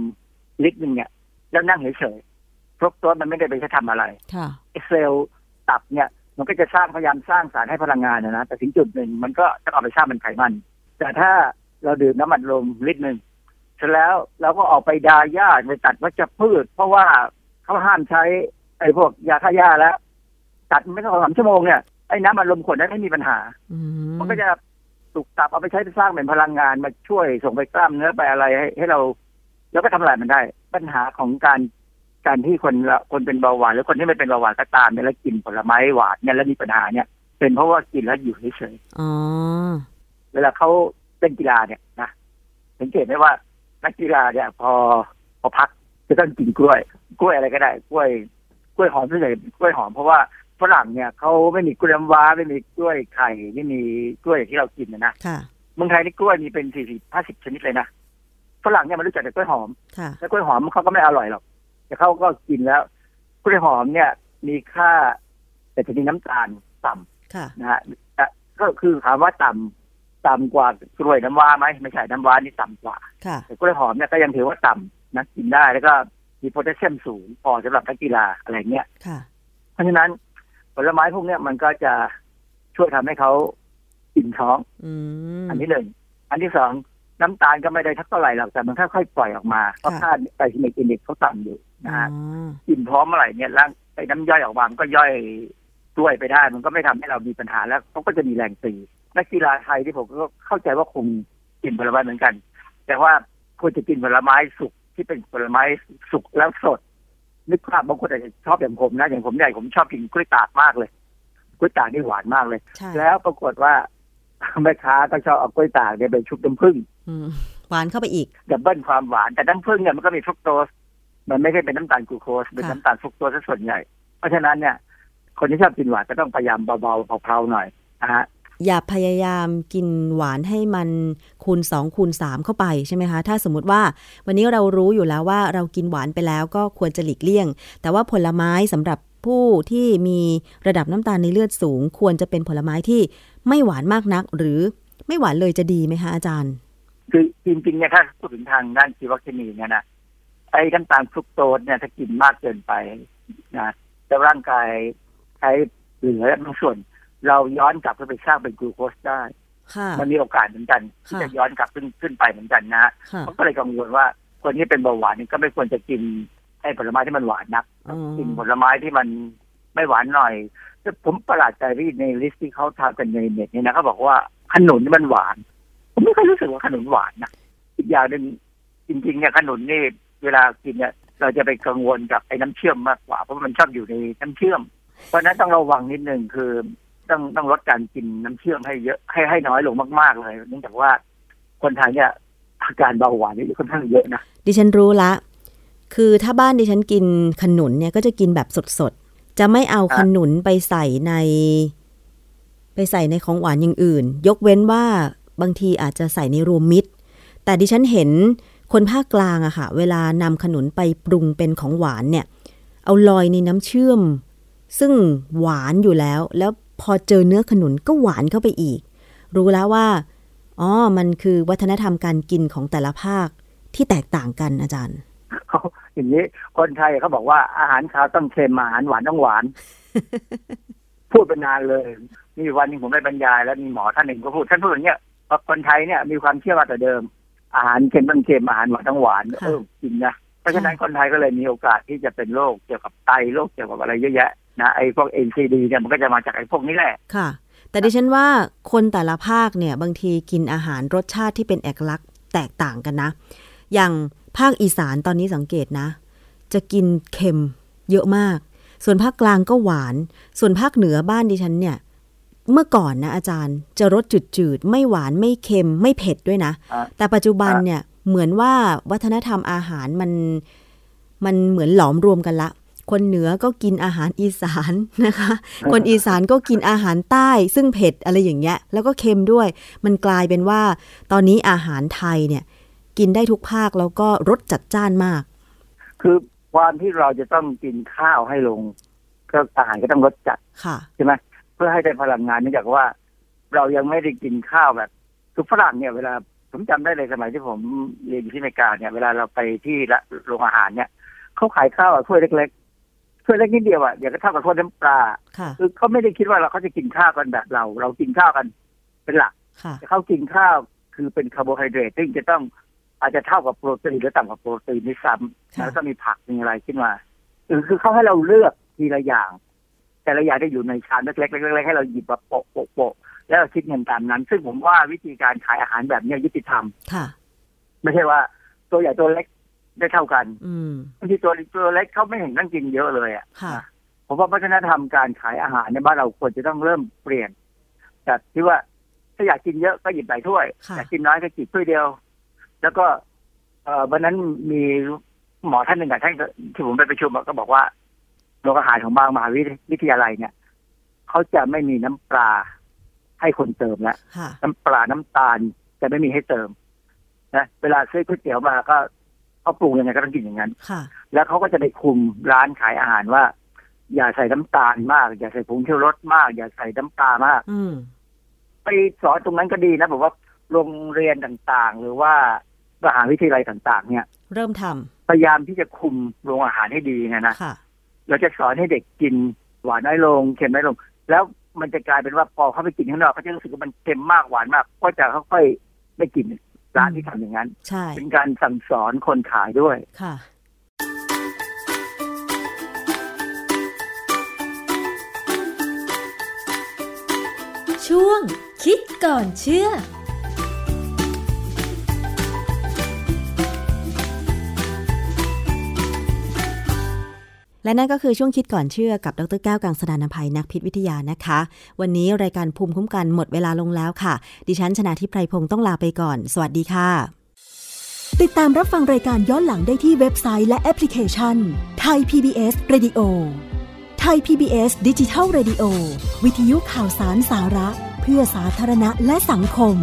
ลิตรหนึ่งเนี่ย แล้วนั่งเฉยๆฟรักโตสมันไม่ได้ไปใช้ทำอะไรค่ะไอ้เซลล์ตับเนี่ยมันก็จะสร้างพยายามสร้างสารให้พลังงานนะนะแต่ถึงจุดหนึ่งมันก็จะเอาไปสร้างเป็นไขมัน แต่ถ้าเราดื่มน้ำอัดลมลิตรหนึ่งเสร็จแล้วเราก็ออกไปดาหญ้าไปตัดวัชพืช เพราะว่าเขาห้ามใช้ไอ้พวกยาฆ่าหญ้าแล้ว ตัดไม่ต้องสามชั่วโมงเนี่ยไอ้น้ำอัดลมขวดนั้นไม่มีปัญหาอืมมันก็จะ ถูกตับเอาไปใช้สร้างเป็นพลังงานมาช่วยส่งไปกล้ามเนื้อไปอะไรให้ให้เรา แล้วก็ทำลายมันได้ ปัญหาของการการที่คนละคนเป็นเบาหวานหรือคนที่ไม่เป็นเบาหวานก็ตามเนี่ยแล้วกินผลไม้หวานเนี่ยแล้วมีปัญหาเนี่ย เป็นเพราะว่ากินแล้วอยู่เฉยอ๋อๆเวลาเขาเล่นกีฬาเนี่ยนะสังเกตไหมว่านักกีฬาเนี่ย พอพอพักจะต้องกินกล้วย กล้วยอะไรก็ได้ กล้วย กล้วยหอมส่วนใหญ่กล้วยหอมเพราะว่า ฝรั่งเนี่ยเขาไม่มีกล้วยน้ำว้าไม่มีกล้วยไข่ไม่มีกล้วยอย่างที่เรากินนะนะค่ะเมืองไทยนี่กล้วยมีเป็นสี่สิบห้าสิบชนิดเลยนะฝรั่งเนี่ยมันรู้จักแต่กล้วยหอมค่ะแล้วกล้วยหอมเขาก็ไม่อร่อยหรอกแต่เขาก็กินแล้ว กล้วยหอมเนี่ย มีค่าแต่จะมีน้ำตาลต่ำค่ะนะฮะแต่ก็คือถามว่าต่ำต่ำกว่ากล้วยน้ำว้าไหมไม่ใช่น้ำว้านี่ต่ำกว่าค่ะแต่กล้วยหอมเนี่ยก็ยังถือว่าต่ำนะกินได้แล้วก็มีโพแทสเซียมสูงพอสำหรับนักกีฬาอะไรเงี้ยค่ะเพราะฉะนั้น ผลไม้พวกเนี้ยมันก็จะช่วยทำให้เขาอิ่มท้องอืมอันที่หนึ่งอันที่สองน้ำตาลก็ไม่ได้ทักเท่าไหร่หรอกแต่มันค่อยๆปล่อยออกมาเพราะค่า glycemic index เขาต่ำอยู่นะฮะอิ่มท้องเมื่อไหร่เนี่ยหลั่งไอ้น้ำย่อยออกมามันก็ย่อยด้วยไปได้ มันก็ไม่ทำให้เรามีปัญหาแล้วเขาก็จะมีแรงตีนักกีฬาไทยที่ผมก็เข้าใจว่าคงกินผลไม้เหมือนกัน แต่ว่าควรจะกินผลไม้สุกที่เป็นผลไม้สุกแล้วสด นึกภาพบางคนอาจจะชอบอย่างผมนะอย่างผมใหญ่ผมชอบกินกล้วยตากมากเลยกล้วยตากนี่หวานมากเลยใช่แล้วปรากฏว่าแม่ค้าก็ชอบเอากล้วยตากเนี่ยไปชุบน้ำผึ้งอืมหวานเข้าไปอีกดับเบิลความหวานแต่น้ำผึ้งเนี่ยมันก็มีฟรุกโตส มันไม่ใช่เป็นน้ำตาลกลูโคสเป็นค่ะน้ำตาลฟรุกโตสซะส่วนใหญ่ เพราะฉะนั้นเนี่ย คนที่ชอบกินหวานก็ต้องพยายามเบาๆเพลาๆหน่อยนะฮะ อย่าพยายามกินหวานให้มันคูณ 2 คูณ 3 เข้าไปใช่ไหมคะ ถ้าสมมติว่าวันนี้เรารู้อยู่แล้วว่าเรากินหวานไปแล้วก็ควรจะหลีกเลี่ยง แต่ว่าผลไม้สำหรับผู้ที่มีระดับน้ำตาลในเลือดสูง ควรจะเป็นผลไม้ที่ไม่หวานมากนัก หรือไม่หวานเลยจะดีไหมคะอาจารย์ คือจริงๆเนี่ยถ้าพูดถึงทางด้านชีวเคมีเนี่ยนะไอ้น้ำตาลฟรุกโตสเนี่ยถ้ากินมากเกินไปนะแต่ร่างกายใช้เหลือบางส่วน เราย้อนกลับไปสร้างเป็นกลูโคสได้ค่ะมันมีโอกาสเหมือนกันที่ค่ะจะย้อนกลับขึ้นขึ้นไปเหมือนกันนะค่ะเขาก็เลยกังวลว่าคนที่เป็นเบาหวานนี่ก็ไม่ควรจะกินไอ้ผลไม้ที่มันหวานนักอ๋อกินผลไม้ที่มันไม่หวานหน่อยแต่ผมประหลาดใจที่ใน list ที่เขาทำกันในเน็ตเนี่ยนะเขาบอกว่าขนุนนี่มันหวาน ผมไม่เคยรู้สึกว่าขนุนหวานนะอีกอย่างหนึ่งจริงๆเนี่ยขนุนนี่เวลากินเนี่ยเราจะไปกังวลกับไอ้น้ำเชื่อมมากกว่าเพราะมันชอบอยู่ในน้ำเชื่อม เพราะฉะนั้นต้องระวังนิดนึงคือ ต้องต้องลดการกินน้ำเชื่อมให้เยอะให้ให้น้อยลงมาก ๆ เลยเนื่องจากว่าคนไทยเนี่ยอาการเบาหวานนี่ค่อนข้างเยอะนะดิฉันรู้ละ คือถ้าบ้านดิฉันกินขนุนเนี่ยก็จะกินแบบสดๆ จะไม่เอาขนุนไปใส่ใน ไปใส่ในของหวานอย่างอื่น ยกเว้นว่าบางทีอาจจะใส่ในรวมมิตร แต่ดิฉันเห็นคนภาคกลางอะค่ะ เวลานำขนุนไปปรุงเป็นของหวานเนี่ย เอาลอยในน้ำเชื่อม ซึ่งหวานอยู่แล้วแล้ว พอเจอเนื้อขนุนก็หวานเข้าไปอีก รู้แล้วว่า อ๋อ มันคือวัฒนธรรมการกินของแต่ละภาคที่แตกต่างกันอาจารย์เขาอย่างนี้ คนไทยเขาบอกว่าอาหารคาวต้องเค็มอาหารหวานต้องหวาน พูดเป็นนานเลย มีวันหนึงผมได้บรรยาย แล้วมีหมอท่านหนึ่งก็พูดท่านพูดอย่างเงี้ยว่าคนไทยเนี่ยมีความเชื่อมาแต่เดิม อาหารเค็มต้องเค็มอาหารหวานต้องหวานเออจริงนะเพราะฉะนั้นคนไทยก็เลยมีโอกาสที่จะเป็นโรคเกี่ยวกับไตโรคเกี่ยวกับอะไรเยอะแยะ นะไอ้พวก NCD เนี่ยมันก็จะมาจากไอ้พวกนี้แหละค่ะ แต่ดิฉันว่าคนแต่ละภาคเนี่ยบางทีกินอาหารรสชาติที่เป็นเอกลักษณ์แตกต่างกันนะ อย่างภาคอีสานตอนนี้สังเกตนะ จะกินเค็มเยอะมาก ส่วนภาคกลางก็หวาน ส่วนภาคเหนือบ้านดิฉันเนี่ยเมื่อก่อนนะอาจารย์จะรสจืดๆ ไม่หวานไม่เค็มไม่เผ็ดด้วยนะอะแต่ปัจจุบันเนี่ยเหมือนว่าวัฒนธรรมอาหารมันมันเหมือนหลอมรวมกันละ คนเหนือก็กินอาหารอีสานนะคะ คนอีสานก็กินอาหารใต้ซึ่งเผ็ดอะไรอย่างเงี้ย แล้วก็เค็มด้วย มันกลายเป็นว่า ตอนนี้อาหารไทยเนี่ย กินได้ทุกภาคแล้วก็รสจัดจ้านมาก คือความที่เราจะต้องกินข้าวให้ลงก็อาหารก็ต้องลดจัดค่ะใช่ไหมเพื่อให้ได้พลังงานเนื่องจากว่า เรายังไม่ได้กินข้าวแบบคือฝรั่งเนี่ยเวลาผมจำได้เลยสมัยที่ผมเรียนอยู่ที่อเมริกาเนี่ยเวลาเราไปที่ละโรงอาหารเนี่ยเขาขายข้าวอะถ้วยเล็กๆ ถ้วยเล็กนิดเดียวอะเดี๋ยวก็เท่ากับถ้วยน้ำปลาค่ะคือเขาไม่ได้คิดว่าเราเขาจะกินข้าวกันแบบเรา เรากินข้าวกันเป็นหลักค่ะแต่เขากินข้าวคือเป็นคาร์โบไฮเดรตซึ่งจะต้องอาจจะเท่ากับโปรตีนหรือต่ำกว่าโปรตีนด้วยซ้ำแล้วก็มีผักมีอะไรขึ้นมาคือคือเขาให้เราเลือกทีละอย่าง แต่ละอย่างได้อยู่ในชามเล็กๆเล็กๆให้เราหยิบมาโปะโปะโปะแล้วเราคิดเงินตามนั้น ซึ่งผมว่าวิธีการขายอาหารแบบเนี้ยยุติธรรมค่ะ ไม่ใช่ว่าตัวใหญ่ตัวเล็ก ได้เท่ากันอืมบางทีตัวตัวเล็กเขาไม่เห็นต้องกินเยอะเลยอะค่ะผมว่าวัฒนธรรมการขายอาหารในบ้านเราควรจะต้องเริ่มเปลี่ยนจากที่ว่าถ้าอยากกินเยอะก็หยิบหลายถ้วยค่ะอยากกินน้อยก็จิบถ้วยเดียว แล้วก็เอ่อวันนั้นมีหมอท่านหนึ่งกับท่านก็ที่ผมไปประชุมอะก็บอกว่าโรงอาหารของบางมหาวิทยาลัยเนี่ยเขาจะไม่มีน้ำปลาให้คนเติมแล้วค่ะน้ำปลาน้ำตาลจะไม่มีให้เติมนะเวลาซื้อก๋วยเตี๋ยวมาก็ เขาปรุงยังไงก็ต้องกินอย่างนั้นค่ะ แล้วเขาก็จะไปคุมร้านขายอาหารว่า อย่าใส่น้ำตาลมาก อย่าใส่ผงชูรสมาก อย่าใส่น้ำปลามาก อืมไปสอนตรงนั้นก็ดีนะผมว่าโรงเรียนต่างๆ หรือว่ามหาวิทยาลัยต่าง ๆ เนี่ย เริ่มทพยายามที่จะคุมโรงอาหารให้ดีนะนะำค่ะเราจะสอนให้เด็กกินหวานน้อยลงเค็มน้อยลง แล้วมันจะกลายเป็นว่าพอเขาไปกินข้างนอกเขาจะรู้สึกว่ามันเค็มมากหวานมาก ก็จะค่อยๆไม่กิน ร้านที่ทำอย่างนั้นใช่เป็นการสั่งสอนคนขายด้วยค่ะช่วงคิดก่อนเชื่อ และนั่นก็คือช่วงคิดก่อนเชื่อกับดรแก้วกังสดานนภัยนักพิษวิทยานะคะ วันนี้รายการภูมิคุ้มกันหมดเวลาลงแล้วค่ะ ดิฉันชนะทิพไพรพงศ์ต้องลาไปก่อน สวัสดีค่ะ ติดตามรับฟังรายการย้อนหลังได้ที่เว็บไซต์และแอปพลิเคชันไทย PBS Radio ไทย PBS ดิจิทัล Radio วิทยุข่าวสารสาระ เพื่อสาธารณะและสังคม